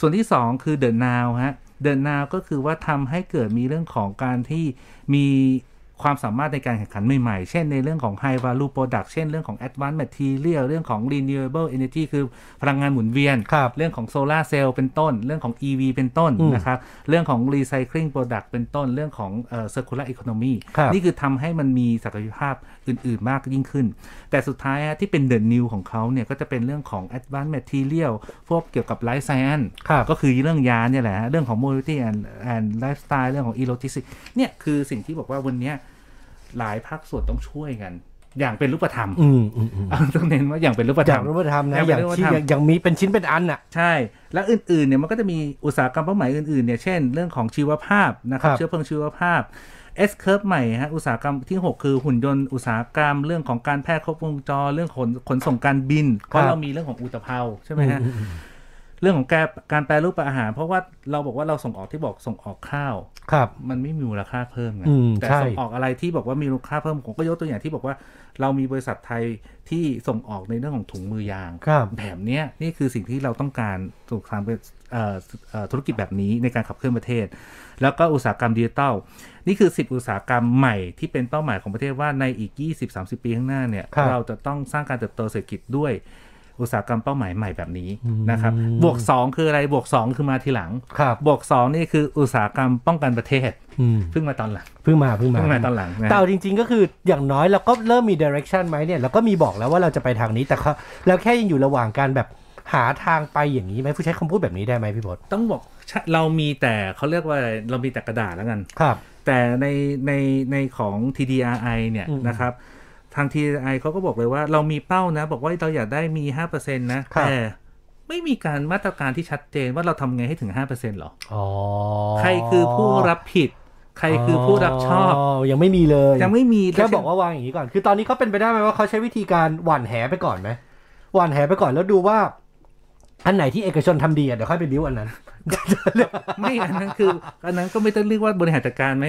ส่วนที่ 2 คือ The Now ฮะ The Now ก็คือว่าทำให้เกิดมีเรื่องของการที่มี ความสามารถในการแข่งขันใหม่ๆ เช่นในเรื่องของ High Value Product เช่นเรื่องของ Advanced Material เรื่องของ Renewable Energy คือพลังงานหมุนเวียนครับเรื่องของโซลาร์เซลล์เป็นต้น เรื่องของ EV เป็นต้นอืมนะครับ เรื่องของ Recycling Product เป็นต้น เรื่องของเอ่อ Circular Economy ครับนี่คือทำให้มันมีศักยภาพอื่นๆ มากยิ่งขึ้น แต่สุดท้ายฮะที่เป็น The New ของเขาเนี่ยก็จะเป็นเรื่องของ Advanced Material พวกเกี่ยวกับ Life Science ครับก็คือเรื่องยาเนี่ยแหละฮะเรื่องของ mobility and and lifestyle เรื่องของ e-logistics เนี่ยคือสิ่งที่บอกว่าวันเนี้ย หลายภาคส่วนต้องช่วยกัน อย่างเป็นรูปธรรมอืมอืมอืมเอาต้องเน้นว่าอย่างเป็นรูปอธรย่ารงมรูปธรรมนะอย่างอเป็นย่างรูปที่ธรรมอย่างอย่างมีเป็นชิ้นเป็นอันอะใช่ แล้วอื่นๆเนี่ยมันก็จะมีอุตสาหกรรมเป้าหมายอื่นๆเนี่ยเช่นเรื่องของชีวภาพนะครับครับเชื้อเพลิงชีวภาพ S curve ใหม่ฮะอุตสาหกรรมที่ 6 คือหุ่นยนต์อุตสาหกรรม เรื่องของการแพทย์ครบวงจรเรื่องขนขนส่งการบินเพราะเรามีเรื่องของอุตภาวใช่ไหมฮะอืมอืม เรื่องของการการแปรรูปอาหาร เพราะว่าเราบอกว่าเราส่งออกที่บอกส่งออกข้าวครับ มันไม่มีมูลค่าเพิ่มไงอืมแต่ใช่ส่งออกอะไรที่บอกว่ามีมูลค่าเพิ่มผมก็ยกตัวอย่างที่บอกว่า เรามีบริษัทไทยที่ส่งออกในเรื่องของถุงมือยางครับแบบเนี้ยนี่คือสิ่งที่เราต้องการถูกทำเป็นเอ่อเอ่อธุรกิจแบบนี้ในการขับเคลื่อนประเทศ แล้วก็อุตสาหกรรมดิจิทัลนี่คือ 10 อุตสาหกรรมใหม่ที่เป็นเป้าหมายของประเทศว่าในอีก 20-30 ปีข้างหน้าเนี่ยครับเราจะต้องสร้างการเติบโตเศรษฐกิจด้วย อุตสาหกรรมเป้าหมายใหม่แบบนี้อืมนะครับบวก 2 คืออะไรบวก 2 คือมาทีหลังครับบวก 2 นี่คืออุตสาหกรรมป้องกันประเทศอืมเพิ่งมาตอนหลังเพิ่งมาเพิ่งมาเพิ่งมาตอนหลังนะแต่เอาจริงๆก็คืออย่างน้อยเราก็เริ่มมี direction ไหมเนี่ยเราก็มีบอกแล้วว่าเราจะไปทางนี้แต่เขาเราแค่ยังอยู่ระหว่างการแบบหาทางไปอย่างนี้ไหมผู้ใช้คำพูดแบบนี้ได้ไหมพี่พศต้องบอกใช่เรามีแต่เขาเรียกว่าอะไรเรามีแต่กระดาษแล้วกันครับ แต่ในในในของ TDRI เนี่ยอืมนะครับ ทาง TDRI เขาก็บอกเลยว่าเรามีเป้านะ บอกว่าเราอยากได้มี 5%นะครับแต่ไม่มีการมาตรการที่ชัดเจนว่าเราทำไงให้ถึง 5%หรออ๋อใครคือผู้รับผิด ใครคือผู้รับชอบยังไม่มีเลยยังไม่มีแค่บอกว่าวางอย่างนี้ก่อน คือตอนนี้เขาเป็นไปได้ไหมว่าเขาใช้วิธีการหว่านแหไปก่อนไหมหวานแหไปก่อนแล้วดูว่า อันไหนที่เอกชนทำดีอะเดี๋ยวค่อยไปบิ้วอันนั้น ไม่อันนั้นคือ อันนั้นก็ไม่ต้องเรียกว่าบริหารจัดการไหม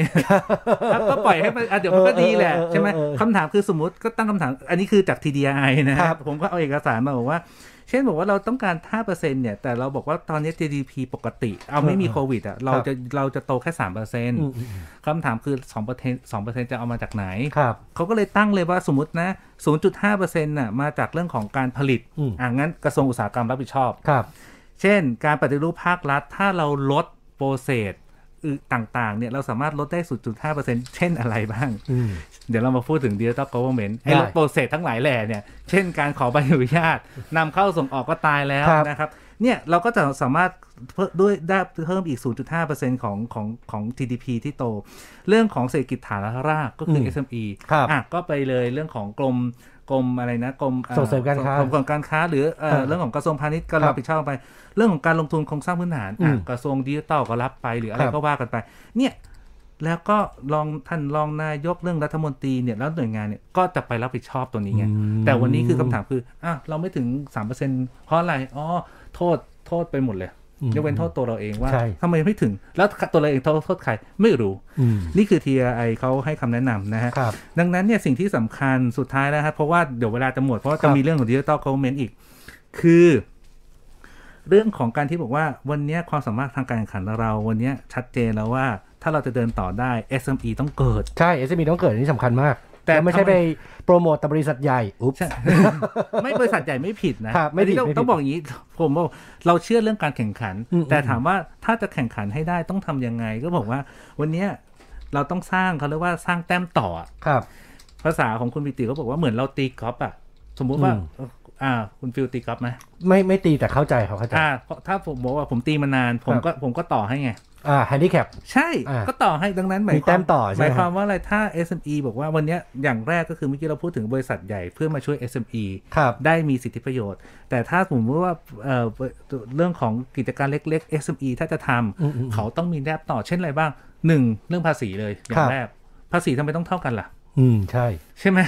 ครับก็ปล่อยให้มันอะเดี๋ยวมันก็ดีแหละเออเออใช่ไหมเออเออคำถามคือสมมติก็ตั้งคำถาม อันนี้คือจาก TDI นะครับผมก็เอาเอกสารมาบอกว่า เช่นบอกว่าเราต้องการ 5%เนี่ย แต่เราบอกว่าตอนนี้ GDP ปกติ เอาไม่มีโควิดอะ เราจะเราจะโตแค่3%อืมอืมคำถามคือ 2% 2%จะเอามาจากไหนครับเขาก็เลยตั้งเลยว่าสมมตินะ 0.5%น่ะ มาจากเรื่องของการผลิตอืมอ่างั้นกระทรวงอุตสาหกรรมรับผิดชอบ ครับ เช่น การปฏิรูปภาครัฐ ถ้าเราลดโปรเซสอื่น ต่างๆ เนี่ยเราสามารถลดได้ 0.5%เช่นอะไรบ้างอืมเดี๋ยวเรามาพูดถึง Digital Government ไอ้ได้ลดโปรเซสทั้งหลายแหล่เนี่ย เช่นการขอใบอนุญาตนำเข้าส่งออกก็ตายแล้วครับนะครับ เนี่ยเราก็จะสามารถเพิ่มด้วยได้เพิ่มอีก 0.5%ของของของ GDP ที่โต เรื่องของเศรษฐกิจฐานรากก็คือม SME ครับอะก็ไปเลยเรื่องของกรม กรมอะไรนะกรมอ่อส่งเสริมการค้ากรมการค้า หรือเอ่อเออเรื่องของกระทรวงพาณิชย์ก็ครัรับบผิดชอบไป เรื่องของการลงทุนโครงสร้างพื้นฐานอือะมกระทรวงดิจิทัลก็รับไปหรืออะไรครับก็ว่ากันไป เนี่ยแล้วก็รองท่านรองนายกเรื่องรัฐมนตรีเนี่ยแล้วหน่วยงานเนี่ยก็จะไปรับผิดชอบตัวนี้ไงอืมแต่วันนี้คือคำถามคืออะเราไม่ถึง3%เพราะอะไรอ๋อโทษโทษไปหมดเลยอืม ยกเว้นโทษตัวเราเองว่าใช่ทำไมไม่ถึง แล้วตัวเราเองโทษโทษใครไม่รู้อืมนี่คือ TRI เขาให้คำแนะนำนะฮะครับดังนั้นเนี่ยสิ่งที่สำคัญสุดท้ายนะครับเพราะว่าเดี๋ยวเวลาจะหมด เพราะว่าครัจะบมีเรื่องของ Digital Government อีก คือ เรื่องของการที่บอกว่าวันเนี้ยความสามารถทางการแข่งขันเราวันเนี้ยชัดเจนแล้วว่าถ้าเราจะเดินต่อได้ SME ต้องเกิด ใช่ SME ต้องเกิดอันนี่สำคัญมาก แต่แต่ไม่ใช่ทำไมไปโปรโมตแต่บริษัทใหญ่อุ๊บใช่ไม่บริษัทใหญ่ไม่ผิดนะครับไม่ผิดอันนี้ต้องไม่ผิดต้องบอกอย่างนี้ผมบอกเราเชื่อเรื่องการแข่งขันอืมแต่ถามว่าถ้าจะแข่งขันให้ได้ต้องทำยังไง ก็บอกว่า วันเนี้ยเราต้องสร้างเขาเรียกว่าสร้างแต้มต่ออะครับ ภาษาของคุณปิติเขาบอกว่าเหมือนเราตีกอล์ฟอะสมมุติว่าอืมอ่า คุณฟิลตีกอล์ฟไหมไม่ไม่ตีแต่เข้าใจเขาเข้าใจอ่าเพราะถ้าผมบอกว่าผมตีมานาน ผมครับก็ผมก็ต่อให้ไง อ่าแฮนดี้แคปใช่อ่าก็ต่อให้ดังนั้นหมายมีคแต้วามมต่อใช่ไหมหมายความว่าอะไรถ้า SME บอกว่าวันเนี้ยอย่างแรกก็คือเมื่อกี้เราพูดถึงบริษัทใหญ่เพื่อมาช่วย SME ครับได้มีสิทธิประโยชน์ แต่ถ้าสมมติว่าเอ่อเรื่องของกิจการเล็ก ๆ SME ถ้าจะทำอืมอืมเขาต้องมีแนบต่อเช่นอะไรบ้างหนึ่งเรื่องภาษีเลยอย่าครังบแรกภาษีทำไมต้องเท่ากันล่ะอืม ใช่ ใช่ไหม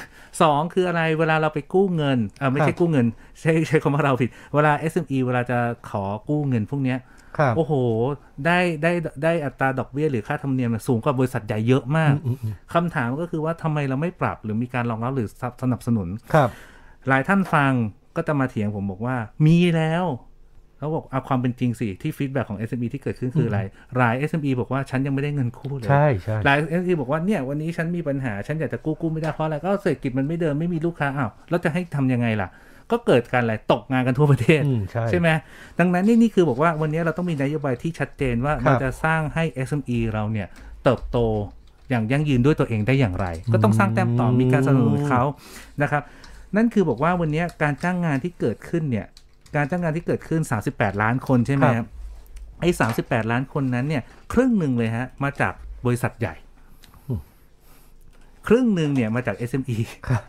สองคืออะไรเวลาเราไปกู้เงินเออไม่ใช่ครับกู้เงิน ใช้ใช้คำว่าเราผิด เวลา SME เวลาจะขอกู้เงินพวกเนี้ยครับ โอ้โห ได้ได้ได้อัตราดอกเบี้ยหรือค่าธรรมเนียมเนี่ยสูงกว่าบริษัทใหญ่เยอะมากอืมอืมคำถามก็คือว่าทำไมเราไม่ปรับหรือมีการรองรับหรือสนับสนุนครับ หลายท่านฟังก็จะมาเถียงผมบอกว่า มีแล้วเขาบอกเอาความเป็นจริงสิ ที่ฟีดแบ็ของ SME ที่เกิดขึ้นคืออะไรหลาย SME บอกว่าฉันยังไม่ได้เงินกู้เลยใช่ใช่หลาย SME บอกว่าเนี่ยวันนี้ฉันมีปัญหาฉันอยากจะกู้กู้ไม่ได้เพราะอะไรก็เศรษฐกิจมันไม่เดินไม่มีลูกค้าอ้าวแล้วจะให้ทำยังไงล่ะ ก็เกิดการอะไรตกงานกันทั่วประเทศอืมใช่ใช่ไหมดังนั้นนี่นี่คือบอกว่าวันนี้เราต้องมีนโยบายที่ชัดเจนว่าครับเราจะสร้างให้ SME เราเนี่ยเติบโตอย่างยั่งยืนด้วยตัวเองได้อย่างไร ก็ต้องสร้างแต้มต่อมีการสนับสนุนเขานะครับ นั่นคือบอกว่าวันนี้การจ้างงานที่เกิดขึ้นเนี่ยการจ้างงานที่เกิดขึ้น 38 ล้านคนใช่ไหมคครัรับบไอ้38ล้านคนนั้นเนี่ยครึ่งหนึ่งเลยฮะมาจากบริษัทใหญ่ ครึ่งหนึ่งเนี่ยมาจาก SME ครับ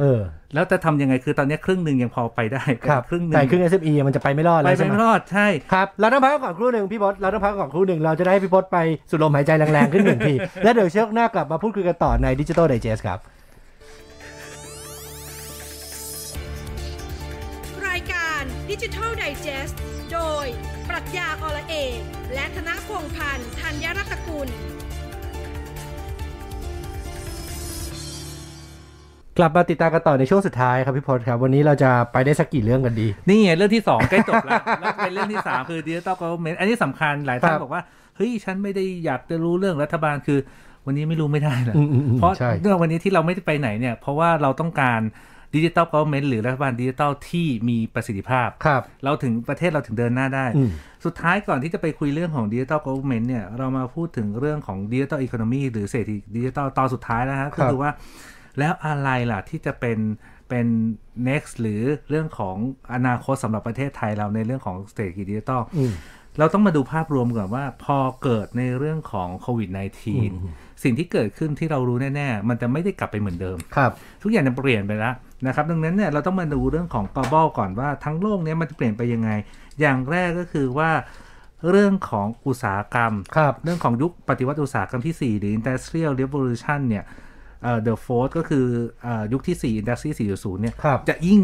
เออ แล้วจะทำยังไงคือตอนนี้ครึ่งหนึ่งยังพอไปได้ครับครึ่งหนึ่แต่งครึ่ง SME มันจะไปไม่รอดไปแล้วไปใช่ไหมไม่รอดใช่ครับเราต้องพักก่อนครู่หนึ่งพี่พศเราต้องพักก่อนครู่หนึ่งเราจะได้พี่พศไปสุดลมหายใจแรงๆขึ้นหนึ่งทีแล้วเดี๋ยวเชือกหน้ากลับมาพูดคุยกันต่อในดิจิ t a ลไดจ e s ครับรายการดิจิทัลไดจ e s t โดยปรัชญาอละเอกและธนพงษ์พันธ์ธัญรัตนกุล กลับมาติดตามกันต่อในช่วงสุดท้ายครับพี่พศครับ วันนี้เราจะไปได้สักกี่เรื่องกันดี นี่ไงเรื่องที่สองใกล้จบแล้วแล้วเป็นเรื่องที่สามคือ Digital Government อันนี้สำคัญหลายท่านครับบอกว่าเฮ้ยฉันไม่ได้อยากจะรู้เรื่องรัฐบาลคือ วันนี้ไม่รู้ไม่ได้เลยอืมอืมอืมเพราะใช่เรื่องวันนี้ที่เราไม่ได้ไปไหนเนี่ย เพราะว่าเราต้องการดิจิ t a ล Government หรือรัฐบาลดิจิ t a ลที่มีประสิทธิภาพครับ เราถึงประเทศเราถึงเดินหน้าได้อืมสุดท้ายก่อนที่จะไปคุยเรื่องของดิจิ t a ล Government เนี่ยเรามาพูดถึงเรื่องของดิจิ t a ล Economy หรือเศรษฐกิจดิจิ t a ลตอนสุดท้ายนะฮะครัก็บคือว่า แล้วอะไรล่ะที่จะเป็นเป็น next หรือเรื่องของอนาคตสำหรับประเทศไทยเราในเรื่องของเศรษฐกิจดิจิ t a ลอืมเราต้องมาดูภาพรวมก่อนว่าพอเกิดในเรื่องของโควิด -19 สิ่งที่เกิดขึ้นที่เรารู้แน่ ๆ มันจะไม่ได้กลับไปเหมือนเดิมครับ ทุกอย่างจะเปลี่ยนไปแล้วนะครับ ดังนั้นเนี่ยเราต้องมาดูเรื่องของ global ก่อนว่าทั้งโลกเนี้ยมันจะเปลี่ยนไปยังไง อย่างแรกก็คือว่าเรื่องของอุตสาหกรรมครับเรื่องของยุคปฏิวัติอุตสาหกรรมที่ 4 หรือ industrial revolution เนี่ย เอ่อ the fourth ก็คือเอ่อยุคที่4 industry 4.0เนี่ยครับจะยิ่ง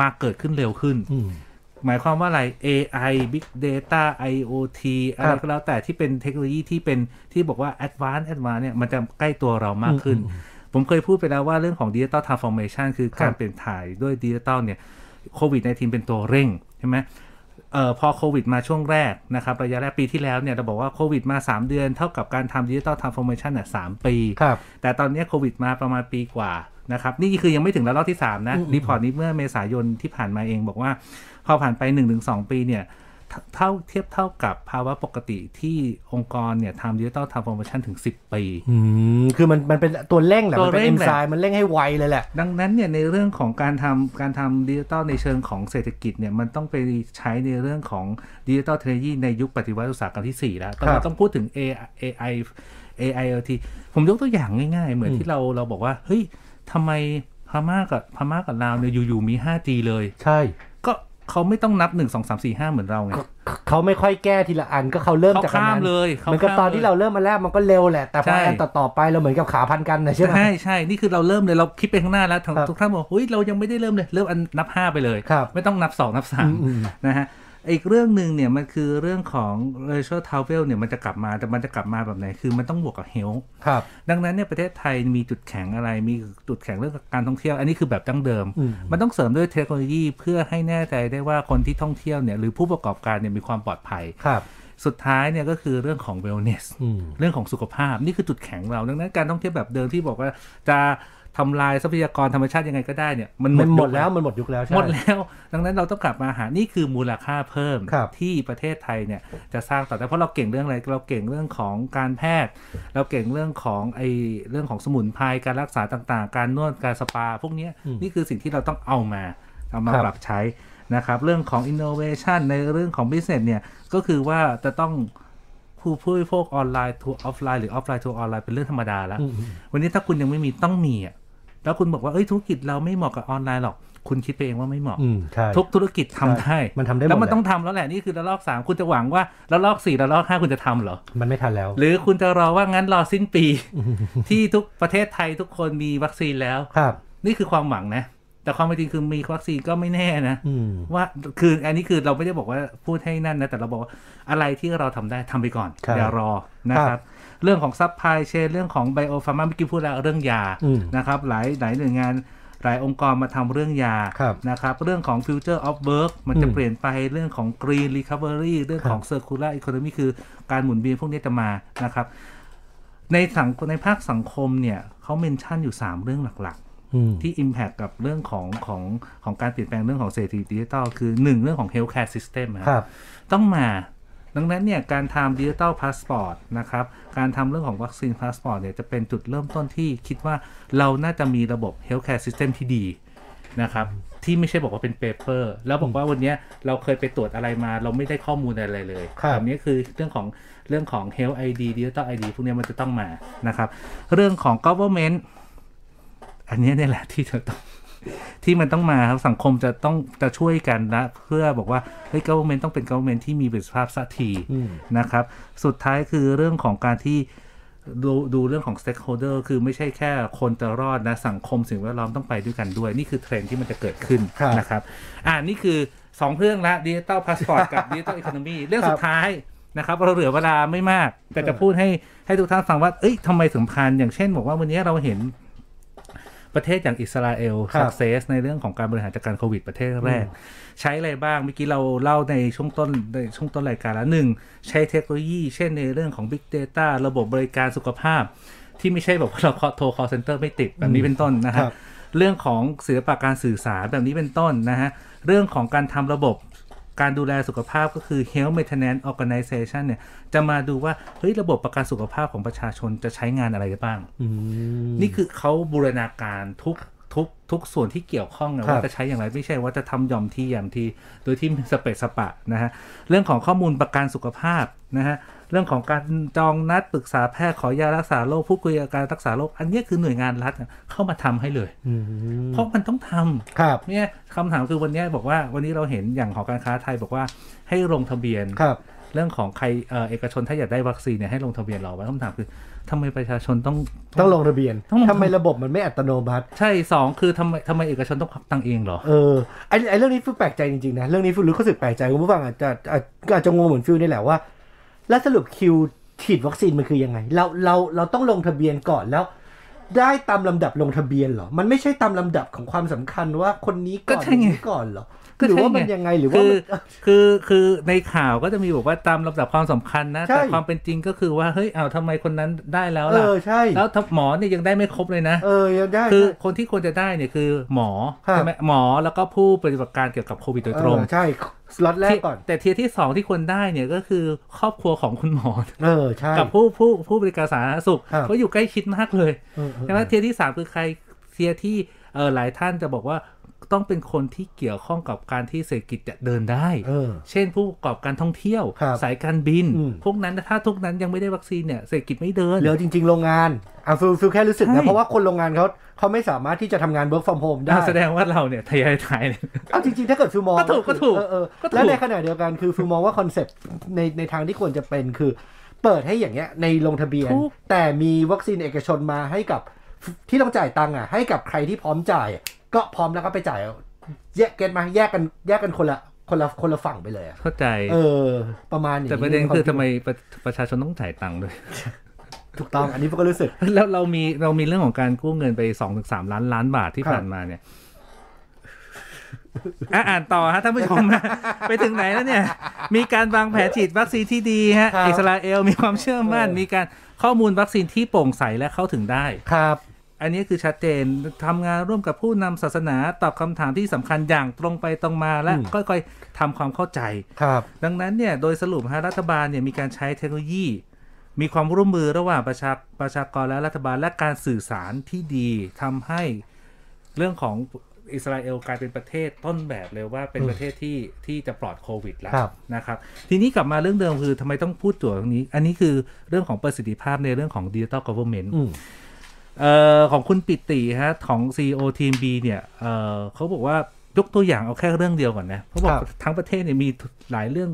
มาเกิดขึ้นเร็วขึ้นอืมหมายความว่าอะไร AI Big Data IoT อะไรครับก็แล้วแต่ที่เป็นเทคโนโลยีที่เป็นที่บอกว่า advanced advanced เนี่ย มันจะใกล้ตัวเรามากขึ้น ผมเคยพูดไปแล้วว่าเรื่องของ Digital Transformation คือการครับเปลี่ยนถ่ายด้วยดิจิตอลเนี่ยโควิด -19 เป็นตัวเร่งใช่ไหม เอ่อพอโควิดมาช่วงแรกนะครับระยะแรกปีที่แล้วเนี่ยเราบอกว่าโควิดมา 3 เดือนเท่ากับการทำดิจิ t a ลทรานส์ฟอร์เมชันเนี่ยสามปี ครับ แต่ตอนเนี้ยโควิดมาประมาณปีกว่านะครับนี่คือยังไม่ถึงระลอกที่ 3 นะ report นี้เมื่อเมษายนที่ผ่านมาเองบอกว่า พอผ่านไป 1-2 ปีเนี่ย เท่าเท่าเทียบเท่ากับภาวะปกติที่องค์กรเนี่ยทำดิจิ t a ลทรานส์ฟอร์เมชันถึง 10 ปีอืมคือมันมันเป็นตัวเร่งแหละตัวมันเป็นเร่งแหละไซม์มันเร่งให้ไวเลยแหละ ดังนั้นเนี่ยในเรื่องของการทำการทำดิจิตอลในเชิงของเศรษฐกิจเนี่ยมันต้องไปใช้ในเรื่องของ digital technology ในยุคปฏิวัติอุตสาหกรรมที่ 4 แล้วตอนนี้ครับต้องพูดถึง AI AI AIoT ผมยกตัวอย่างง่าย ๆ เหมือนที่เราเราบอกว่าเฮ้ยทำไมพม่ากับพม่ากับลาวเนี่ยอยู่ๆมี 5G เลย ใช่ก็ เขาไม่ต้องนับ1 2 3 4 5เหมือนเราไงเขาไม่ค่อยแก้ทีละอันก็เขาเริ่มเขาจากอันข้ามนั้นเลยเขาเหมือนกับข้ามตอนที่เราเริ่มมาแรกมันก็เร็วแหละแต่พอใช่อันต่อๆไปเราเหมือนกับขาพันกันนะใช่ไหมใช่ใช่นี่คือเราเริ่มเลยเราคิดไปข้างหน้าแล้วทางครับทุกท่านบอกเฮ้ยเรายังไม่ได้เริ่มเลยเริ่มอันนับ5ไปเลยครับไม่ต้องนับ2นับอืมอืม3นะฮะ อีกเรื่องหนึ่งเนี่ยมันคือเรื่องของ racial travel เนี่ยมันจะกลับมาแต่มันจะกลับมาแบบไหนคือมันต้องบวกกับ health ครับ ดังนั้นเนี่ยประเทศไทยมีจุดแข็งอะไร มีจุดแข็งเรื่องการท่องเที่ยว อันนี้คือแบบดั้งเดิมอืมมันต้องเสริมด้วยเทคโนโลยีเพื่อให้แน่ใจได้ว่าคนที่ท่องเที่ยวเนี่ยหรือผู้ประกอบการเนี่ยมีความปลอดภัยครับสุดท้ายเนี่ยก็คือเรื่องของ wellness อืมเรื่องของสุขภาพนี่คือจุดแข็งเราดังนั้นการท่องเที่ยวแบบเดิมที่บอกว่าจะ ทำลายทรัพยากรธรรมชาติยังไงก็ได้เนี่ยมันหมมันดหมยุดคแล้วมันหมดยุคแล้วใช่หมดแล้ว ดังนั้นเราต้องกลับมาหานี่คือมูลค่าเพิ่มครับที่ประเทศไทยเนี่ยจะสร้างต่อได้เพราะเราเก่งเรื่องอะไรเราเก่งเรื่องของการแพทย์ เราเก่งเรื่องของไอเรื่องของสมุนไพรการรักษาต่างๆ การนวดการสปา พวกเนี้ยนี่คือสิ่งที่เราต้องเอามาเอามาปรับใช้นะครับเรื่องของ innovation ในเรื่องของ business เนี่ยก็คือว่าจะต้องผู้ผู้บริโภค online to offline หรือ offline to online เป็นเรื่องธรรมดาแล้วอืมวันนี้ถ้าคุณยังไม่มีต้องมีอะ แล้วคุณบอกว่าเอ้ยธุรกิจเราไม่เหมาะกับออนไลน์หรอก คุณคิดไปเองว่าไม่เหมาะอืมใช่ทุกธุรกิจทำได้มันทำได้หมดแล้วมันแหละต้องทำแล้วแหละนี่คือระลอกสามคุณจะหวังว่าระลอกสี่ระลอกห้าคุณจะทำเหรอ มันไม่ทันแล้ว หรือคุณจะรอว่างั้นรอสิ้นปี ที่ทุกประเทศไทยทุกคนมีวัคซีนแล้วครับ นี่คือความหวังนะแต่ความเป็นจริงคือมีวัคซีนก็ไม่แน่นะอืมว่าคืออันนี้คือเราไม่ได้บอกว่าพูดให้นั่นนะแต่เราบอกว่าอะไรที่เราทำได้ทำไปก่อนครับอย่ารอนะครับครับ เรื่องของ supply chain เรื่องของ biopharma เมื่อกี้พูดแล้วเรื่องยาอืมนะครับหลายหลายหน่วยงานหลายองค์กรมาทำเรื่องยาครับนะครับเรื่องของ future of work มันจะอืมเปลี่ยนไปเรื่องของ green recovery เรื่องของ circular economy คือการหมุนเวียนพวกนี้จะมานะครับ ในสังในภาคสังคมเนี่ยเขา mention อยู่ 3 เรื่องหลักๆอืมที่ Impact กับเรื่องของของของการเปลี่ยนแปลงเรื่องของเศรษฐกิจดิจิทัลคือ 1 เรื่องของ Healthcare System อะครับต้องมา ดังนั้นเนี่ยการทำ digital passport นะครับการทำเรื่องของ vaccine passport เนี่ยจะเป็นจุดเริ่มต้นที่คิดว่าเราน่าจะมีระบบ Healthcare System ที่ดีนะครับที่ไม่ใช่บอกว่าเป็น paper แล้วบอกว่าวันเนี้ยเราเคยไปตรวจอะไรมา เราไม่ได้ข้อมูลอะไรเลยครับแบบนี้คือเรื่องของเรื่องของ Health ID Digital ID พวกเนี้ยมันจะต้องมานะครับ เรื่องของ government อันเนี้ยเนี่ยแหละที่จะต้อง ที่มันต้องมาครับสังคมจะต้องจะช่วยกันนะ เพื่อบอกว่าเฮ้ย government ต้องเป็น government ที่มีประสิทธิภาพสักทีอืมนะครับ สุดท้ายคือเรื่องของการที่ดูดูเรื่องของ stakeholder คือไม่ใช่แค่คนจะรอดนะ สังคมสิ่งแวดล้อมต้องไปด้วยกันด้วย นี่คือเทรนด์ที่มันจะเกิดขึ้นครับนะครับ อ่านี่คือ 2 เรื่องละ digital passport กับ digital economy เรื่องสุดท้ายนะครับเราเหลือเวลาไม่มาก แต่จะพูดให้ให้ทุกท่านฟังว่า เอ้ยทำไมสำคัญอย่างเช่น บอกว่าวันนี้เราเห็น ประเทศอย่างอิสราเอลครับ success ในเรื่องของการบริหารจัดการโควิดประเทศแรก ใช้อะไรบ้างเมื่อกี้เราเล่าในช่วงต้นในช่วงต้นรายการแล้วหนึ่งใช้เทคโนโลยี เช่นในเรื่องของ Big Data ระบบบริการสุขภาพ ที่ไม่ใช่แบบว่าเราโทร call center ไม่ติดแบบนี้เป็นต้นนะฮะครับเรื่องของศิลปะการสื่อสารแบบนี้เป็นต้นนะฮะเรื่องของการทำระบบ การดูแลสุขภาพก็คือ health maintenance organization เนี่ย จะมาดูว่า เฮ้ย ระบบประกันสุขภาพของประชาชนจะใช้งานอะไรได้บ้างอืมนี่คือเขาบูรณาการทุกทุกทุกส่วนที่เกี่ยวข้องนะครับว่าจะใช้อย่างไรไม่ใช่ว่าจะทำหย่อมที่หย่อมที่โดยที่มันสเปะสปะนะฮะเรื่องของข้อมูลประกันสุขภาพนะฮะ เรื่องของการจองนัดปรึกษาแพทย์ขอยารักษาโรคพูดคุยกับการรักษาโรคอันเนี้ยคือหน่วยงานรัฐอะเข้ามาทำให้เลยอืมเพราะมันต้องทำครับเนี่ยคำถามคือวันเนี้ยบอกว่าวันนี้เราเห็นอย่างหอการค้าไทยบอกว่าให้ลงทะเบียนครับเรื่องของใครเอ่อเอกชนถ้าอยากได้วัคซีนเนี่ยให้ลงทะเบียนรอไว้คำถามคือทำไมประชาชนต้องต้องลงทะเบียนต้องลงทำไมระบบมันไม่อัตโนมัติ ใช่สองคือทำไมทำไมเอกชนต้องควักตังค์เองเหรอเออไอไอเรื่องนี้ฟิลแปลกใจจริงๆนะ เรื่องนี้ฟิลรู้สึกแปลกใจคุณผู้ฟังอาจจะอาจอาจจะงงเหมือนฟิลนี่แหละว่า แล้วสรุปคิวฉีดวัคซีนมันคือยังไง เราเราเราต้องลงทะเบียนก่อนแล้ว ได้ตามลำดับลงทะเบียนเหรอ มันไม่ใช่ตามลำดับของความสำคัญว่าคนนี้ก่อนก็ใช่ไง คนนี้ก่อนเหรอก็ หรือใช่ว่ามันไงยังไงหรือว่าคือมันคือคือในข่าวก็จะมีบอกว่าตามลำดับความสำคัญนะใช่แต่ความเป็นจริงก็คือว่าเฮ้ยเอาทำไมคนนั้นได้แล้วล่ะเออใช่แล้วถ้าหมอเนี่ยยังได้ไม่ครบเลยนะเออยังได้คือใช่คนที่ควรจะได้เนี่ยคือหมอครับใช่ไหมหมอแล้วก็ผู้ปฏิบัติการเกี่ยวกับโควิดโดยตรงเออใช่สล็อตแรกก่อนที่แต่ tier ที่สองที่ควรได้เนี่ยก็คือครอบครัวของคุณหมอเออใช่กับผู้ผู้ผู้บริการสาธารณสุขครับเขาอยู่ใกล้ชิดมากเลยเออเออใช่ไหม tier ที่สามคือใคร tier ที่เออหลายท่านจะบอกว่า ต้องเป็นคนที่เกี่ยวข้องกับการที่เศรษฐกิจจะเดินได้เออเช่นผู้ประกอบการท่องเที่ยวครับสายการบินอืมพวกนั้นถ้าพวกนั้นยังไม่ได้วัคซีนเนี่ยเศรษฐกิจไม่เดินเหลือจริง ๆ โรงงานอะฟิลฟิลแค่รู้สึกใช่นะเพราะว่าคนโรงงานเขาเขาไม่สามารถที่จะทำงาน work from home ได้อ่าแสดงว่าเราเนี่ยทยอยถ่ายเนี่ยเอาจริง ๆ ถ้าเกิดฟิลมองก็ถูกก็ถูกเออเออก็ถูกแล้วในขณะเดียวกันคือฟิลมองว่า concept ในในทางที่ควรจะเป็นคือ เปิดให้อย่างเงี้ยในลงทะเบียนถูกแต่มีวัคซีนเอกชนมาให้กับที่ต้องจ่ายตังค์อะให้กับใครที่พร้อมจ่ายอะ ก็พร้อมแล้วก็ไปจ่ายเอาแยกเก็ตมาแยกกันแยกกันคนละคนละคนละฝั่งไปเลยอะเข้าใจ เออ ประมาณอย่างแต่ประเด็นคือวาทำไมประประชาชนต้องจ่ายตังค์ด้วย ถูกต้องอันนี้พวกก็รู้สึก แล้วเรามีเรามีเรื่องของการกู้เงินไปสองถึงสามล้านล้านบาทที่ครับผ่านมาเนี่ยอะอ่านต่อฮะท่านผู้ชมไปถึงไหนแล้วเนี่ย มีการวางแผนฉีดวัคซีนที่ดีฮะครับอิสราเอลมีความเชื่อมั่นเออมีการข้อมูลวัคซีนที่โปร่งใสและเข้าถึงได้ครับ อันนี้คือชัดเจนทำงานร่วมกับผู้นำศาสนาตอบคำถามที่สำคัญอย่างตรงไปตรงมาและอืมค่อยๆทำความเข้าใจครับ ดังนั้นเนี่ยโดยสรุปฮะรัฐบาลเนี่ยมีการใช้เทคโนโลยี มีความร่วมมือระหว่างประชาประชากรและรัฐบาลและการสื่อสารที่ดีทำให้เรื่องของอิสราเอลกลายเป็นประเทศต้นแบบเลยว่าเป็นอืมประเทศที่ที่จะปลอดโควิดแล้วครับนะครับ ทีนี้กลับมาเรื่องเดิมคือทำไมต้องพูดตัวตรงนี้ อันนี้คือเรื่องของประสิทธิภาพในเรื่องของดิจิ t a ลก government อืม เอ่อของคุณปิติฮะของ CEO ทีม B เนี่ยเอ่อเขาบอกว่ายกตัวอย่างเอาแค่เรื่องเดียวก่อนนะเขาบอกครับทั้งประเทศเนี่ยมีหลายเรื่อง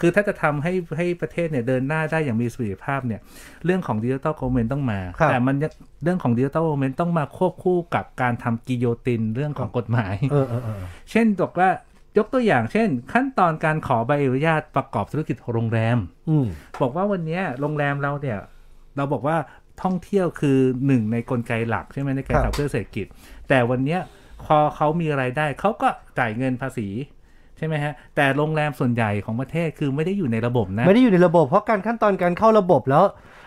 คือถ้าจะทำให้ให้ประเทศเนี่ยเดินหน้าได้อย่างมีประสิทธิภาพเนี่ย เรื่องของดิจิ t a ล government ต้องมาครับแต่มันยังเรื่องของดิจิ t a ล government ต้องมาควบคู่กับการทำกิโยตินเรื่องของกฎหมายเออเออเออเช่นบอกว่ายกตัวอย่างเช่น ขั้นตอนการขอใบอนุญาตประกอบธุรกิจโรงแรมอืมบอกว่าวันเนี้ยโรงแรมเราเนี่ย เราบอกว่า ท่องเที่ยวคือหนึ่งในกลไกหลักใช่ไหมในการครัขับบเคลื่อนเศรษฐกิจ แต่วันเนี้ยพอเขามีไรายได้เขาก็จ่ายเงินภาษีใช่ไหมฮะ แต่โรงแรมส่วนใหญ่ของประเทศคือไม่ได้อยู่ในระบบนะ ไม่ได้อยู่ในระบบเพราะการขั้นตอนการเข้าระบบแล้ว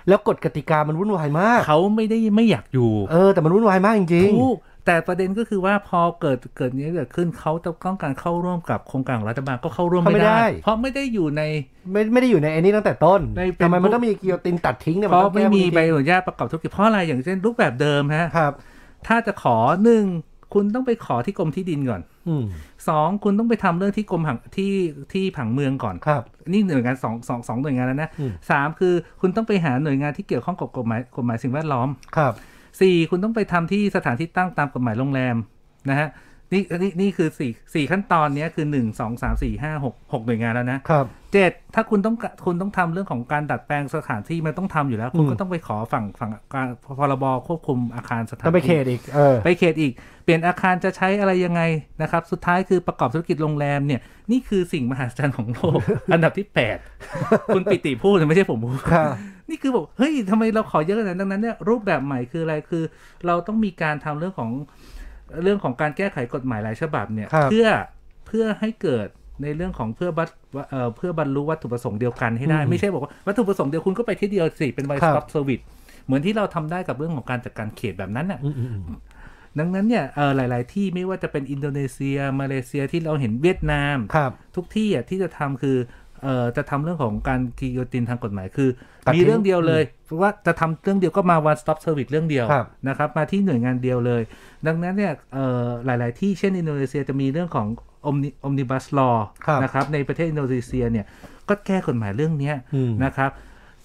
แล้วกฎกติกามันวุ่นวายมาก เขาไม่ได้ไม่อยากอยู่ เออแต่มันวุ่นวายมากจริงถูก แต่ประเด็นก็คือว่าพอเกิดเกิดนี้เกิดขึ้นเขาต้องการเข้าร่วมกับโครงการของรัฐบาลก็เข้าร่วมไม่ได้ เพราะไม่ได้อยู่ในๆไม่ไม่ได้อยู่ในไอ้นี้ตั้งแต่ต้นในเป็นทำไมมันต้องมีกิโยตินตัดทิ้งเนี่ยเพนราะต้องไม่แก้มีจริงๆใบอนุญาตประกอบธุรกิจเพราะอะไรอย่างเช่นรูปแบบเดิมฮะครับ ถ้าจะขอหนึ่งคุณต้องไปขอที่กรมที่ดินก่อนอืมสองคุณต้องไปทำเรื่องที่กรมผังที่ที่ผังเมืองก่อนครับ นี่หน่วยงานสองสองสองหน่วยงานแล้วนะอืมสามคือคุณต้องไปหาหน่วยงานที่เกี่ยวข้องกับกฎหมายกฎหมายสิ่งแวดล้อมครับ สี่คุณต้องไปทำที่สถานที่ตั้งตามกฎหมายโรงแรมนะฮะ นี่นี่นี่คือสี่สี่ขั้นตอนเนี้ยคือหนึ่งสองสามสี่ห้าหกหกหน่วยงานแล้วนะครับเจ็ดถ้าคุณต้องกะคุณต้องทำเรื่องของการดัดแปลงสถานที่มันต้องทำอยู่แล้ว คุณอืมก็ต้องไปขอฝั่งฝั่งการพรบควบคุมอาคารสถานต้องไปที่เขตอีกเออไปเขตอีก เปลี่ยนอาคารจะใช้อะไรยังไงนะครับ สุดท้ายคือประกอบธุรกิจโรงแรมเนี่ยนี่คือสิ่งมหัศจรรย์ของโลก อันดับที่8คุณปิติพูดไม่ใช่ผมพูดครับนี่คือบอกเฮ้ยทำไมเราขอเยอะขนาดนั้นดังนั้นเนี่ยรูปแบบใหม่คืออะไรคือ เราต้องมีการทำเรื่องของ เรื่องของการแก้ไขกฎหมายหลายฉบับเนี่ยครับเพื่อเพื่อให้เกิดในเรื่องของเพื่อบัตเอ่อเพื่อบรรลุวัตถุประสงค์เดียวกันให้ได้อืมไม่ใช่บอกว่าวัตถุประสงค์เดียวคุณก็ไปที่เดียวสิเป็น one ครับ stop service เหมือนที่เราทำได้กับเรื่องของการจัดการเขตแบบนั้นน่ะอืมอืมอืมดังนั้นเนี่ยเออหลาย ๆ ที่ไม่ว่าจะเป็นอินโดนีเซีย มาเลเซียที่เราเห็นเวียดนามครับทุกที่อะที่จะทำคือ เอ่อจะทำเรื่องของการกิโยตินทางกฎหมายคือตัดมีทิ้งเรื่องเดียวเลยเพราะว่าจะทำเรื่องเดียวก็มา one stop service เรื่องเดียวครับนะครับ มาที่หน่วยงานเดียวเลย ดังนั้นเนี่ยเอ่อหลาย ๆ ที่เช่นอินโดนีเซียจะมีเรื่องของ omni omnibus law ครับนะครับในประเทศอินโดนีเซียเนี่ยก็แก้กฎหมายเรื่องเนี้ยอืมนะครับ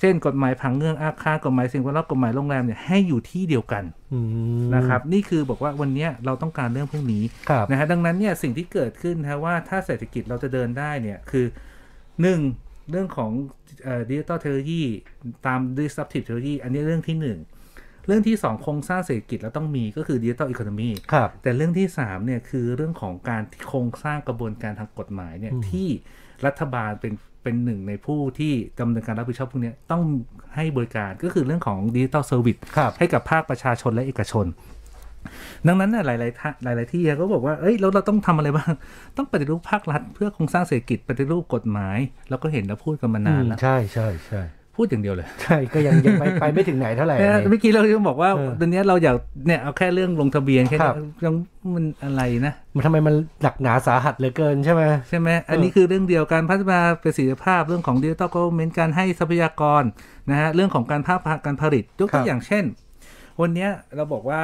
เช่นกฎหมายผังเมืองอาคารกฎหมายสิ่งแวดล้อมกฎหมายโรงแรมเนี่ยให้อยู่ที่เดียวกันอืมนะครับ นี่คือบอกว่าวันเนี้ยเราต้องการเรื่องพวกนี้ครับนะฮะดังนั้นเนี่ยสิ่งที่เกิดขึ้นนะว่าถ้าเศรษฐกิจเราจะเดินได้เนี่ยคือ หนึ่งเรื่องของ digital technology ตาม disruptive technology อันนี้เรื่องที่หนึ่งเรื่องที่สองโครงสร้างเศรษฐกิจแล้วต้องมีก็คือ digital economy ครับแต่เรื่องที่สามเนี่ยคือเรื่องของการโครงสร้างกระบวนการทางกฎหมายเนี่ยที่รัฐบาลเป็นเป็นหนึ่งในผู้ที่ดำเนินการรับผิดชอบพวกเนี้ยต้องให้บริการก็คือเรื่องของ digital service ครับให้กับภาคประชาชนและเอกชน ดังนั้นน่ะหลายๆท่านหลาย ๆ ที่ก็บอกว่า เอ้ยแล้วเราต้องทำอะไรบ้าง ต้องปฏิรูปภาครัฐ เพื่อโครงสร้างเศรษฐกิจปฏิรูปกฎหมาย เราก็เห็นแล้วพูดกันมานานแล้ว ใช่ใช่ใช่พูดอย่างเดียวเลย ใช่ ก็ยังยังไปไปไม่ถึงไหนเท่าไหร่เนี่ยอันนี้เมื่อกี้เราก็บอกว่าเออตอนเนี้ยเราอยากเนี่ยเอาแค่เรื่องลงทะเบียนแค่ครันี้บยังมันอะไรนะ มันทำไมมันหนักหนาสาหัสเหลือเกินใช่ไหมใช่ไหมอันนี้คือเรื่องเดียวการพัฒนาประสิทธิภาพเรื่องของดิจิตอลก v เมนต์การให้ทรัพยากรนะฮะเรื่องของการภาคการผลิตยกตัวอย่างเช่น วันเนี้ยเราบอกว่า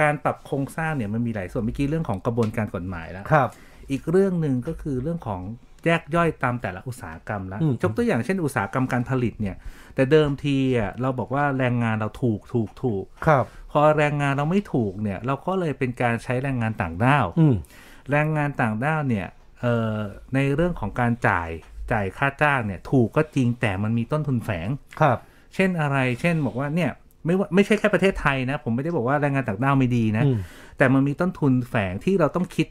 การปรับโครงสร้างเนี่ยมันมีหลายส่วนเมื่อกี้เรื่องของกระบวนการกฎหมายแล้วครับ อีกเรื่องหนึ่งก็คือเรื่องของแยกย่อยตามแต่ละอุตสาหกรรมแล้วอืมยกตัวอย่างเช่นอุตสาหกรรมการผลิตเนี่ย แต่เดิมทีอะเราบอกว่าแรงงานเราถูกถูกถูกครับ พอแรงงานเราไม่ถูกเนี่ย เราก็เลยเป็นการใช้แรงงานต่างด้าวอืมแรงงานต่างด้าวเนี่ยเอ่อในเรื่องของการจ่ายจ่ายค่าจ้างเนี่ย ถูกก็จริงแต่มันมีต้นทุนแฝงครับ เช่นอะไร เช่นบอกว่าเนี่ย ไม่ว่าไม่ใช่แค่ประเทศไทยนะ ผมไม่ได้บอกว่าแรงงานต่างด้าวไม่ดีนะอืมแต่มันมีต้นทุนแฝงที่เราต้องคิด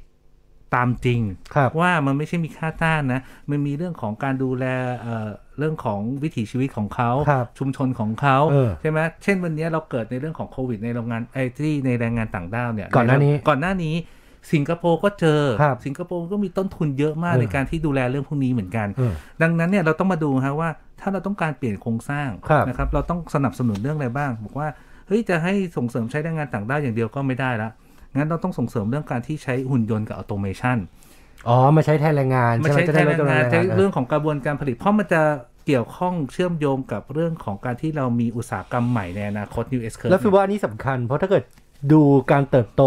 ตามจริงครับว่ามันไม่ใช่มีค่าจ้างนะ มันมีเรื่องของการดูแลเอ่อเรื่องของวิถีชีวิตของเขาครับชุมชนของเขาเออใช่ไหมเช่นวันนี้เราเกิดในเรื่องของโควิดในโรงงานไอ้ที่ในแรงงานต่างด้าวเนี่ยก่อนหน้านี้ก่อนหน้านี้ สิงคโปร์ก็เจอครับสิงคโปร์ก็มีต้นทุนเยอะมากเออในการที่ดูแลเรื่องพวกนี้เหมือนกันเออดังนั้นเนี่ยเราต้องมาดูฮะว่าถ้าเราต้องการเปลี่ยนโครงสร้างครับนะครับ เราต้องสนับสนุนเรื่องอะไรบ้าง บอกว่าเฮ้ยจะให้ส่งเสริมใช้แรงงานต่างด้าวอย่างเดียวก็ไม่ได้ละงั้นเราต้องส่งเสริมเรื่องการที่ใช้หุ่นยนต์กับ automationอ๋อมาใช้แทนแรงงานไม่ใช่ไหมใช่จะแทได้นลแรดจำงนวนงานแรงใช้งานเรื่องของกระบวนการผลิตเพราะมันจะเกี่ยวข้องเชื่อมโยงกับเรื่องของการที่เรามีอุตสาหกรรมใหม่ในอนาคต New S curve แล้วคือว่าอันนี้สำคัญเพราะถ้าเกิด ดูการเติบโต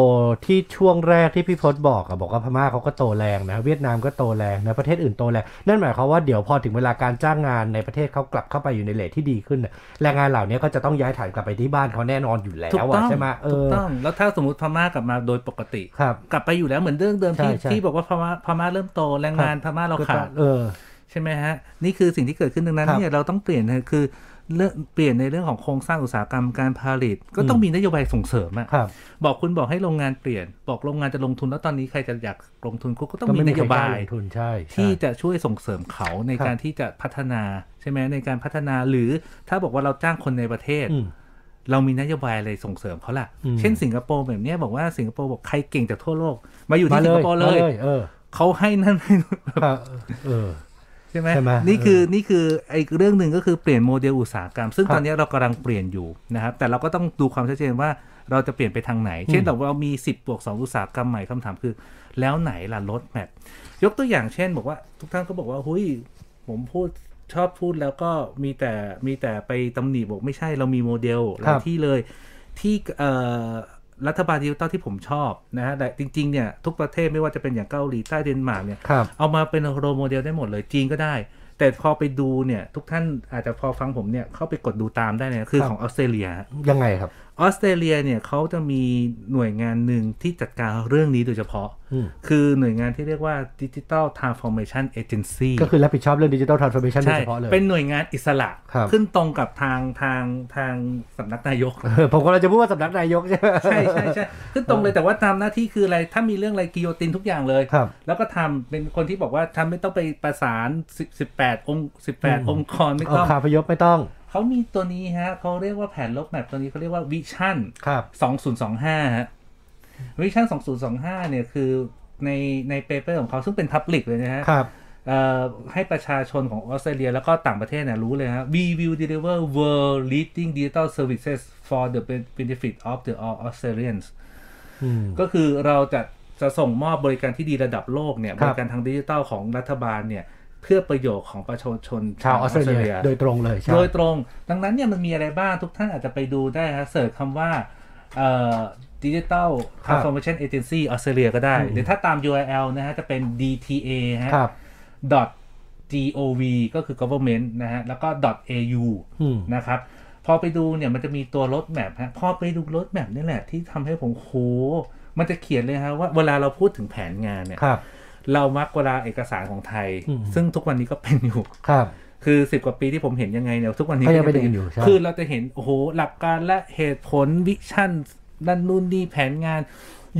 ที่ช่วงแรกที่พี่พศบอกอะบอกว่าพม่าเขาก็โตแรงนะเวียดนามก็โตแรงนะประเทศอื่นโตแรงนั่นหมายความว่าเดี๋ยวพอถึงเวลาการจ้างงานในประเทศเขากลับเข้าไปอยู่ในเลทที่ดีขึ้นน่ะแรงงานเหล่านี้ก็จะต้องย้ายฐานกลับไปที่บ้านเขาแน่นอนอยู่แล้ถูกวต้อะองใช่ไหมเอถูกอต้องแล้วถ้าสมมติพม่ากลับมาโดยปกติครับกลับไปอยู่แล้วเหมือนเรื่องเดิมที่ใช่ใช่ที่บอกว่าพม่าพม่าเริ่มโตแรงงานพม่าเราขาดเออใช่ไหมฮะนี่คือสิ่งที่เกิดขึ้นดังนั้นครับเนี่ยเราต้องเปลี่ยนนะคือ เรื่องเปลี่ยนในเรื่องของโครงสร้างอุตสาหกรรมการผลิต ก็ต้องอืมมีนโยบายส่งเสริมอะครับบอกคุณบอกให้โรงงานเปลี่ยน บอกโรงงานจะลงทุนแล้วตอนนี้ใครจะอยากลงทุนคุณก็ต้องมีไม่นมีโยใครกบาล้ายลงทุนใช่ใช่ที่จะช่วยส่งเสริมเขาในครับการที่จะพัฒนาใช่ไหมในการพัฒนาหรือถ้าบอกว่าเราจ้างคนในประเทศอืมเรามีนโยบายอะไรส่งเสริมเขาล่ะอืมเช่นสิงคโปร์แบบเนี้ยบอกว่าสิงคโปร์บอกใครเก่งจากทั่วโลก มาอยู่มาที่เลสิงคยโปร์มาเลยเลยเออเขาให้นั่นให้นู่นครับเออใช่ไหมใช่ไหมนี่คือเออนี่คือไอ้เรื่องหนึ่งก็คือเปลี่ยนโมเดลอุตสาหกรรม ซึ่งครับตอนนี้เรากำลังเปลี่ยนอยู่นะครับ แต่เราก็ต้องดูความชัดเจนว่าเราจะเปลี่ยนไปทางไหน เช่นเราเรามี 10บวก2อุตสาหกรรมใหม่คำถามคือ แล้วไหนล่ะรถแมพยกตัวอย่างเช่น บอกว่าทุกท่านก็บอกว่าหุยผมพูดชอบพูดแล้วก็มีแต่มีแต่ไปตำหนิบอกไม่ใช่เรามีโมเดลหลายที่เลยที่เอ่อ รัฐบาลดิจิตอลที่ผมชอบนะฮะแต่จริงๆเนี่ยทุกประเทศไม่ว่าจะเป็นอย่างเกาหลีใต้เดนมาร์กเนี่ยครับเอามาเป็น role model ได้หมดเลยจีนก็ได้ แต่พอไปดูเนี่ยทุกท่านอาจจะพอฟังผมเนี่ยเข้าไปกดดูตามได้เลยนะคือครับของออสเตรเลียฮะยังไงครับ ออสเตรเลียเนี่ยเขาจะมีหน่วยงานหนึ่งที่จัดการเรื่องนี้โดยเฉพาะอืมคือหน่วยงานที่เรียกว่า Digital Transformation Agency ก็คือรับผิดชอบเรื่องดิจิ t a ลทรานส์ o r m a t i o n โดยใช่เฉพาะเลย เป็นหน่วยงานอิสระครับขึ้นตรงกับทางทางทางสำนักนายกเออผมก็เลยจะพูดว่าสำนักนายกใช่ไหมใช่ใช่ใช่ขึ้นตรงเลยแต่ว่าตามหน้าที่คืออะไร ถ้ามีเรื่องอะไร guillotine ทุกอย่างเลยครับแล้วก็ทำเป็นคนที่บอกว่าทำไม่ต้องไปประสานสิบแปดองค์สิบแปดอืมองค์กรไม่เอาต้องขาพยพไม่ต้อง เขามีตัวนี้ฮะเขาเรียกว่าแผน roadmap ตัวนี้เขาเรียกว่า vision ครับสองศูนย์สองห้าฮะ vision สองศูนย์สองห้าเนี่ยคือในใน paper ของเขาซึ่งเป็น public เลยนะฮะครับเอ่อให้ประชาชนของออสเตรเลียแล้วก็ต่างประเทศเนี่ยรู้เลยฮะ we will deliver world leading digital services for the benefit of the all Australians อืมก็คือเราจะจะส่งมอบบริการที่ดีระดับโลกเนี่ยครับบริการทางดิจิทัลของรัฐบาลเนี่ย เพื่อประโยชน์ของประชาชนชาวออสเตรเลีย โดยตรงเลยใช่โดยตรง ดังนั้นเนี่ยมันมีอะไรบ้างทุกท่านอาจจะไปดูได้ฮะ search คำว่าเอ่อ Digital ครับ Transformation Agency ออสเตรเลียก็ได้อืมหรือถ้าตาม URL นะฮะจะเป็น DTA ฮะครับ dot gov ก็คือ government นะฮะ แล้วก็ dot au อืมนะครับ พอไปดูเนี่ยมันจะมีตัวรถแมพฮะ พอไปดูรถแมพนี่แหละที่ทำให้ผมโห มันจะเขียนเลยฮะว่าเวลาเราพูดถึงแผนงานเนี่ยครับ เรามักเวลาเอกสารของไทยอืมซึ่งทุกวันนี้ก็เป็นอยู่ครับคือสิบกว่าปีที่ผมเห็นยังไงเนี่ยทุกวันนี้ก็ยังเป็นอย่างนั้นอยู่ใช่คือเราจะเห็นโอ้โหหลักการและเหตุผล vision นั่นนู่นนี่แผนงาน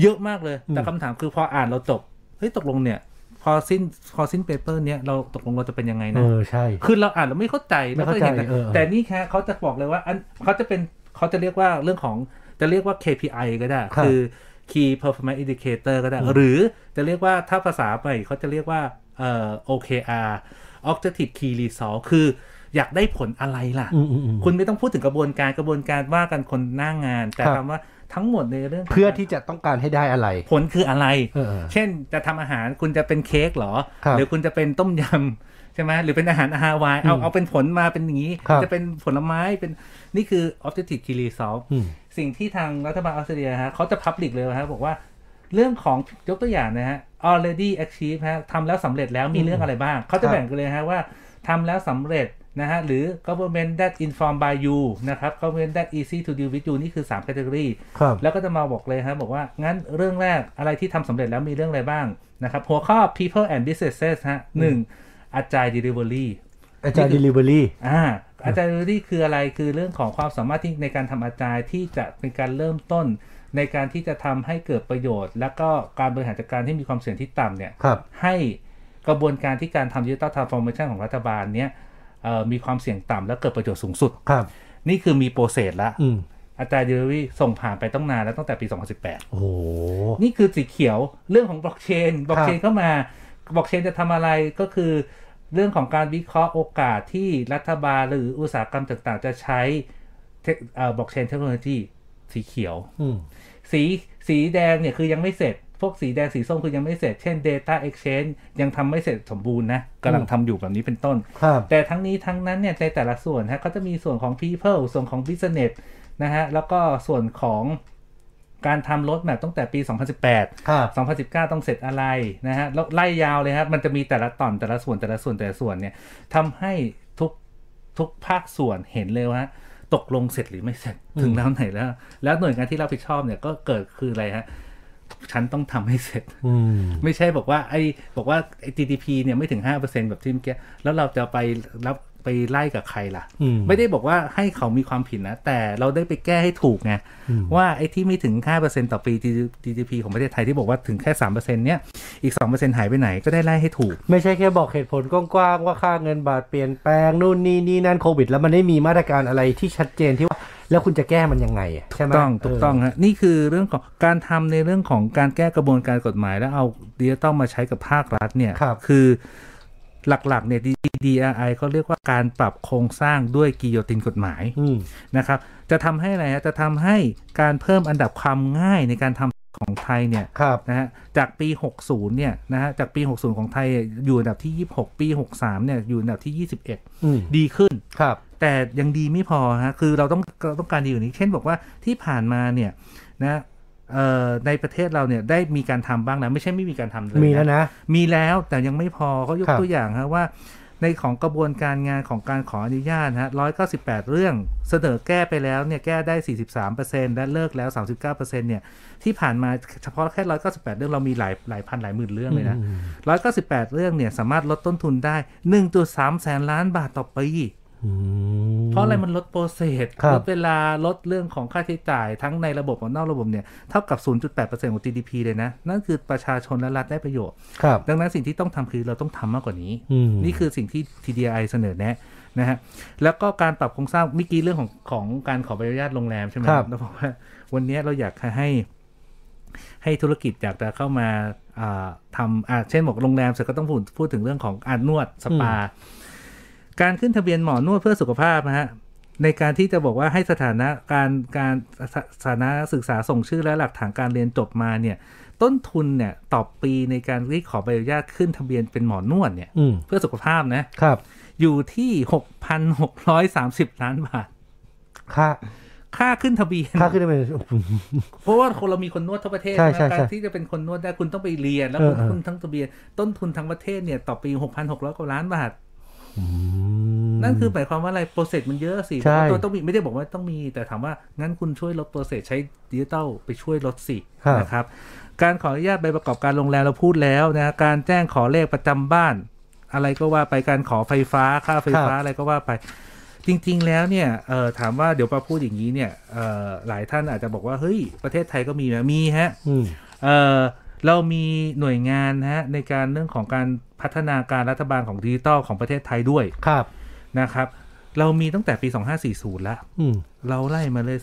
เยอะมากเลย แต่คำถามคือพออ่านเราจบเฮ้ยตกลงเนี่ย พอสิ้นพอสิ้น paper เนี้ยเราตกลงเราจะเป็นยังไงเอนะอใช่คือเราอ่านเราไม่เข้าใจไม่เข้าใจคยห็นนะเออเออแต่นี่แค่เขาจะบอกเลยว่าอันเขาจะเป็นเขาจะเรียกว่าเรื่องของจะเรียกว่า KPI ก็ได้ครับคือ Key Performance Indicator ก็ได้ หรือจะเรียกว่าถ้าภาษาไปเขาจะเรียกว่าเอ่อ OKR Objective Key Result คืออยากได้ผลอะไรล่ะอืมอืมอืมคุณไม่ต้องพูดถึงกระบวนการกระบวนการว่ากันคนหน้างงาน แต่ครับคำว่าทั้งหมดในเรื่องเพื่อที่จะต้องการให้ได้อะไร ผลคืออะไรเออเออเช่นจะทำอาหารคุณจะเป็นเค้กเหรอครับหรือคุณจะเป็นต้มยำใช่ไหมหรือเป็นอาหารอาหารวายเอาอืมเอาเป็นผลมาเป็นอย่างนี้ครับจะเป็นผลไม้เป็นนี่คือ objective key result อืม สิ่งที่ทางรัฐบาลออสเตรเลียฮะเขาจะ public เลยฮะบอกว่าเรื่องของยกตัวอย่างนะฮะ already achieve ฮะทำแล้วสำเร็จแล้วมีเรื่องอะไรบ้าง เขาจะแบ่งกันเลยฮะว่าทำแล้วสำเร็จนะฮะหรือ government that informed by you นะครับ government that easy to deal with you นี่คือ 3 category ครับแล้วก็จะมาบอกเลยฮะบอกว่า งั้นเรื่องแรกอะไรที่ทำสำเร็จแล้วมีเรื่องอะไรบ้างนะครับ หัวข้อ people and businesses ฮะหนึ่ง agile delivery อา จารย์ delivery อ่า agile delivery คืออะไรคือเรื่องของความสามารถที่ในการทำ agile ที่จะเป็นการเริ่มต้นในการที่จะทำให้เกิดประโยชน์ แล้วก็การบริหารจัดการที่มีความเสี่ยงที่ต่ำเนี่ยครับให้กระบวนการที่การทำ digital transformation ของรัฐบาลเนี้ยเอ่อมีความเสี่ยงต่ำและเกิดประโยชน์สูงสุดครับ นี่คือมี process ละอืมอาจารย์เดลิเวอรี่ส่งผ่านไปต้องนานแล้วตั้งแต่ปี 2018 โอ้โหนี่คือสีเขียวเรื่องของบล็อกเชนบล็อกเชนครับเข้ามาบล็อกเชนจะทำอะไรก็คือ เรื่องของการวิเคราะห์โอกาสที่รัฐบาลหรืออุตสาหกรรมต่างๆ จะใช้เทคเอ่อบล็อกเชนเทคโนโลยีสีเขียวอืมสีสีแดงเนี่ยคือยังไม่เสร็จ พวกสีแดงสีส้มคือยังไม่เสร็จ เช่น Data Exchange ยังทำไม่เสร็จสมบูรณ์นะกำลังทำอยู่แบบนี้เป็นต้นครับแต่ทั้งนี้ทั้งนั้นเนี่ยในแต่ละส่วนฮะก็จะมีส่วนของ people ส่วนของ business นะฮะแล้วก็ส่วนของ การทำรถแมพตั้งแต่ปี 2018ครับ2019 ต้องเสร็จอะไรนะฮะแล้วไล่ยาวเลยครับมันจะมีแต่ละตอนแต่ละส่วนแต่ละส่วนแต่ละส่วนเนี่ยทำให้ทุกทุกภาคส่วนเห็นเลยว่าตกลงเสร็จหรือไม่เสร็จถึงแล้วไหนแล้ว แล้วหน่วยงานที่รับผิดชอบเนี่ยก็เกิดคืออะไรฮะฉันต้องทำให้เสร็จอืมไม่ใช่บอกว่าไอ้บอกว่าไอ้ GDP เนี่ยไม่ถึง5%แบบที่เมื่อกี้แล้วเราจะไปรับ ไปไล่กับใครล่ะอืมไม่ได้บอกว่าให้เขามีความผิดนะ แต่เราได้ไปแก้ให้ถูกไง ว่าไอ้ที่ไม่ถึง 5%ต่อปี GDP ของประเทศไทยที่บอกว่าถึงแค่ 3%เนี่ย อีก 2%หายไปไหนก็ได้ไล่ให้ถูก ไม่ใช่แค่บอกเหตุผลกว้างๆว่าค่าเงินบาทเปลี่ยนแปลง นู่นนี่นี่นั่นโควิด แล้วมันไม่มีมาตรการอะไรที่ชัดเจนที่ว่าแล้วคุณจะแก้มันยังไงอะใช่ไหมต้องถูกต้องฮะนี่คือเรื่องของการทำในเรื่องของการแก้กระบวนการกฎหมาย แล้วเอาดิจิตอลมาใช้กับภาครัฐเนี่ยครับคือ หลักๆเนี่ย DRI เขาเรียกว่าการปรับโครงสร้างด้วยกิโยตินกฎหมายอืมนะครับ จะทำให้อะไรฮะจะทำให้การเพิ่มอันดับความง่ายในการทำของไทยเนี่ยครับนะฮะจากปี 60 เนี่ยนะฮะจากปี 60 ของไทยอยู่อันดับที่ 26 ปี 63 เนี่ยอยู่อันดับที่อืม21 ดีขึ้นครับแต่ยังดีไม่พอฮะคือเราต้องเราต้องการดีกว่านี้ เช่นบอกว่าที่ผ่านมาเนี่ยนะเอ่อ ในประเทศเราเนี่ยได้มีการทำบ้างแล้วไม่ใช่ไม่มีการทำเลยมีแล้วนะ มีแล้วแต่ยังไม่พอเขายกครับตัวอย่างฮะว่าในของกระบวนการงานของการขออนุญาตนะฮะ198เรื่องเสนอแก้ไปแล้วเนี่ยแก้ได้43%และเลิกแล้ว39%เนี่ยที่ผ่านมาเฉพาะแค่198เรื่องเรามีหลายหลายพันหลายหมื่นเรื่องเลยนะ198เรื่องเนี่ยสามารถลดต้นทุนได้1.3แสนล้านบาทต่อปีอืม เพราะอะไรมันลดโปรเซสครับลดเวลาลดเรื่องของค่าใช้จ่ายทั้งในระบบกับนอกระบบเนี่ยเท่ากับ 0.8%ของ GDP เลยนะ นั่นคือประชาชนและรัฐได้ประโยชน์ครับดังนั้นสิ่งที่ต้องทำคือเราต้องทำมากกว่านี้อืมนี่คือสิ่งที่ TDI เสนอแนะนะฮะแล้วก็การปรับโครงสร้างเมื่อกี้เรื่องของของการขอใบอนุญาตโรงแรมใช่ไหมครับแล้วบอกว่าวันนี้เราอยากให้ให้ธุรกิจอยากจะเข้ามาอ่าทำอ่าเช่นบอกโรงแรมเสร็จก็ต้องพูดพูดถึงเรื่องของอานวดสปา การขึ้นทะเบียนหมอนวดเพื่อสุขภาพนะฮะในการที่จะบอกว่าให้สถานะการการสสถานะศึกษาส่งชื่อและหลักฐานการเรียนจบมาเนี่ย ต้นทุนเนี่ยต่อปีในการที่ขอใบอนุญาตขึ้นทะเบียนเป็นหมอนวดเนี่ยอืมเพื่อสุขภาพนะครับ อยู่ที่6,630ล้านบาท ค่าค่าขึ้นทะเบียนค่าขึ้นเป็นเพราะว่าคนเรามีคนนวดทั้งประเทศใช่นะใช่การใช่ที่จะเป็นคนนวดได้คุณต้องไปเรียนแล้วเอคุอณเออคุณทั้งทะเบียนต้นทุนทั้งประเทศเนี่ยต่อปี6,600กว่าล้านบาทอืม นั่นคือหมายความว่าอะไร process มันเยอะสิใช่ตัวต้องมีไม่ได้บอกว่าต้องมี แต่ถามว่างั้นคุณช่วยลด process ใช้ดิจิตอลไปช่วยลดสิครับนะครับ การขออนุญาตใบประกอบการโรงแรมเราพูดแล้วนะการแจ้งขอเลขประจำบ้าน อะไรก็ว่าไปการขอไฟฟ้าค่าไฟฟ้าครับอะไรก็ว่าไป จริง ๆ แล้วเนี่ยเอ่อถามว่าเดี๋ยวปาพูดอย่างนี้เนี่ยเอ่อหลายท่านอาจจะบอกว่าเฮ้ยประเทศไทยก็มีไหมมีฮะอืมเอ่อเรามีหน่วยงานนะฮะในการเรื่องของการ พัฒนาการรัฐบาลของดิจิทัลของประเทศไทยด้วยครับนะครับ เรามีตั้งแต่ปี 2540 แล้วอืมเราไล่มาเลย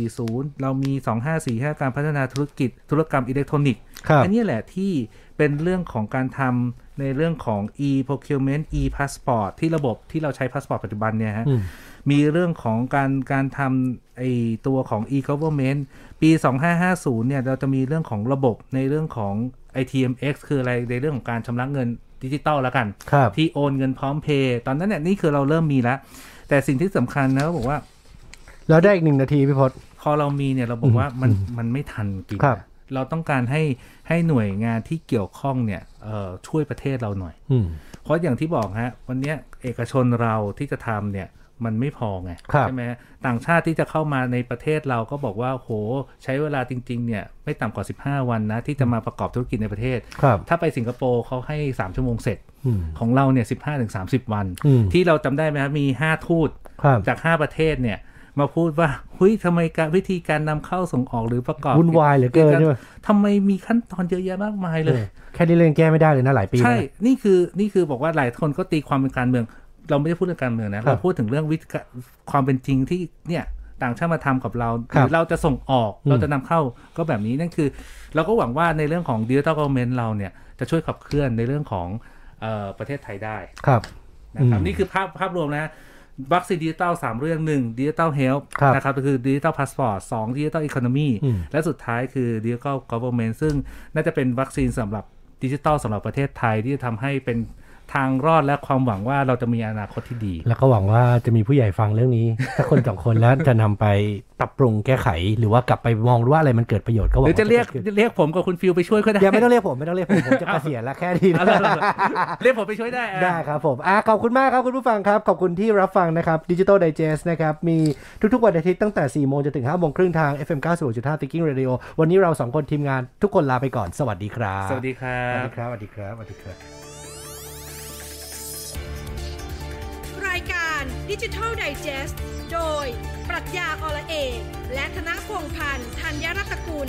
2540 เรามี 2545 การพัฒนาธุรกิจธุรกรรมอิเล็กทรอนิกส์ครับอันนี้แหละที่เป็นเรื่องของการทำในเรื่องของ e-procurement e-passport ที่ระบบที่เราใช้พาสปอร์ตปัจจุบันเนี่ยฮะอืมมีเรื่องของการการทำไอตัวของ e-government ปี 2550 เนี่ย เราจะมีเรื่องของระบบในเรื่องของ ITMX คืออะไรในเรื่องของการชำระเงิน ดิจิตอลแล้วกันครับที่โอนเงินพร้อมเพย์ตอนนั้นเนี่ยนี่คือเราเริ่มมีแล้ว แต่สิ่งที่สำคัญนะเขาบอกว่าแล้วได้อีกหนึ่งนาทีพี่พศพอเรามีเนี่ยเราบอกว่ามันอืมมันไม่ทันกินครับเราต้องการให้ให้หน่วยงานที่เกี่ยวข้องเนี่ยเอ่อช่วยประเทศเราหน่อยอืมเพราะอย่างที่บอกฮะวันเนี้ยเอกชนเราที่จะทำเนี่ย มันไม่พอไงครับใช่ไหมต่างชาติที่จะเข้ามาในประเทศเราก็บอกว่าโหใช้เวลาจริงๆเนี่ยไม่ต่ำกว่า 15 วันนะ ที่จะมาประกอบธุรกิจในประเทศครับถ้าไปสิงคโปร์เขาให้ 3 ชั่วโมงเสร็จอืมของเราเนี่ย15ถึง30วันอืมที่เราจำได้ไหมครับมี5ทูตครับจาก 5 ประเทศเนี่ยมาพูดว่าเฮ้ยทำไมการวิธีการนำเข้าส่งออกหรือประกอบวุ่นวายเหลือเกินใช่ไหมทำไมมีขั้นตอนเยอะแยะมากมายเลยเออแค่นี้เรื่องแก้ไม่ได้เลยนะหลายปีใช่แล้วนะนี่คือนี่คือบอกว่าหลายคนก็ตีความเป็นการเมือง เราไม่ได้พูดเรื่องการเมืองนะครับเราพูดถึงเรื่องวิธีความเป็นจริงที่เนี่ยต่างชาติมาทำกับเราหครับรือเราจะส่งออกอืมเราจะนำเข้าก็แบบนี้นั่นคือ เราก็หวังว่าในเรื่องของดิจิทัลก v เมนต์เราเนี่ยจะช่วยขับเคลื่อนในเรื่องของเออประเทศไทยได้ครับนะครับอืมนี่คือภาพภาพรวมนะวัคซีนดิจิตอลสามเรื่องหนึ่ง digital health ครับนะครับก็คือ digital passport สอง digital economy อืมและสุดท้ายคือดิจิทัลก v เมนต์ซึ่งน่าจะเป็นวัคซีนสำหรับดิจิตอลสำหรับประเทศไทยที่จะทำให้เป็น ทางรอดและความหวังว่าเราจะมีอนาคตที่ดี แล้วก็หวังว่าจะมีผู้ใหญ่ฟังเรื่องนี้สักคนสองคนแล้วจะนำไปปรับปรุงแก้ไข หรือว่ากลับไปมองดูว่าอะไรมันเกิดประโยชน์ก็หหวังรือจะเรียกว่ากิดขึ้นเรียกผมกับคุณฟิลไปช่วยก็ได้อย่าไม่ต้องเรียกผมไม่ต้องเรียกผมผมจะเกษียณแล้วแค่นี้เอานะละเรียกผมไปช่วยได้อะได้ครับผมอะขอบคุณมากครับคุณผู้ฟังครับขอบคุณที่รับฟังนะครับดิจิ t a ลได g e s t นะครับมีทุกๆวันอาทิตย์ตั้งแต่4โมงจนถึง5โมงครึ่งทาง FM 96.5 Thinking Radio วันนี้เราสองคนทีมงานทุกคนลาไปก่อนสวัสดีครับ สวัสดีครัสวัสบดีครับสวัสดีครับสวัสดีครับ ดิจิทัลไดจ e s t โดย ปรัชญาอละเอกและธนพงพันธ์ธัญรัตน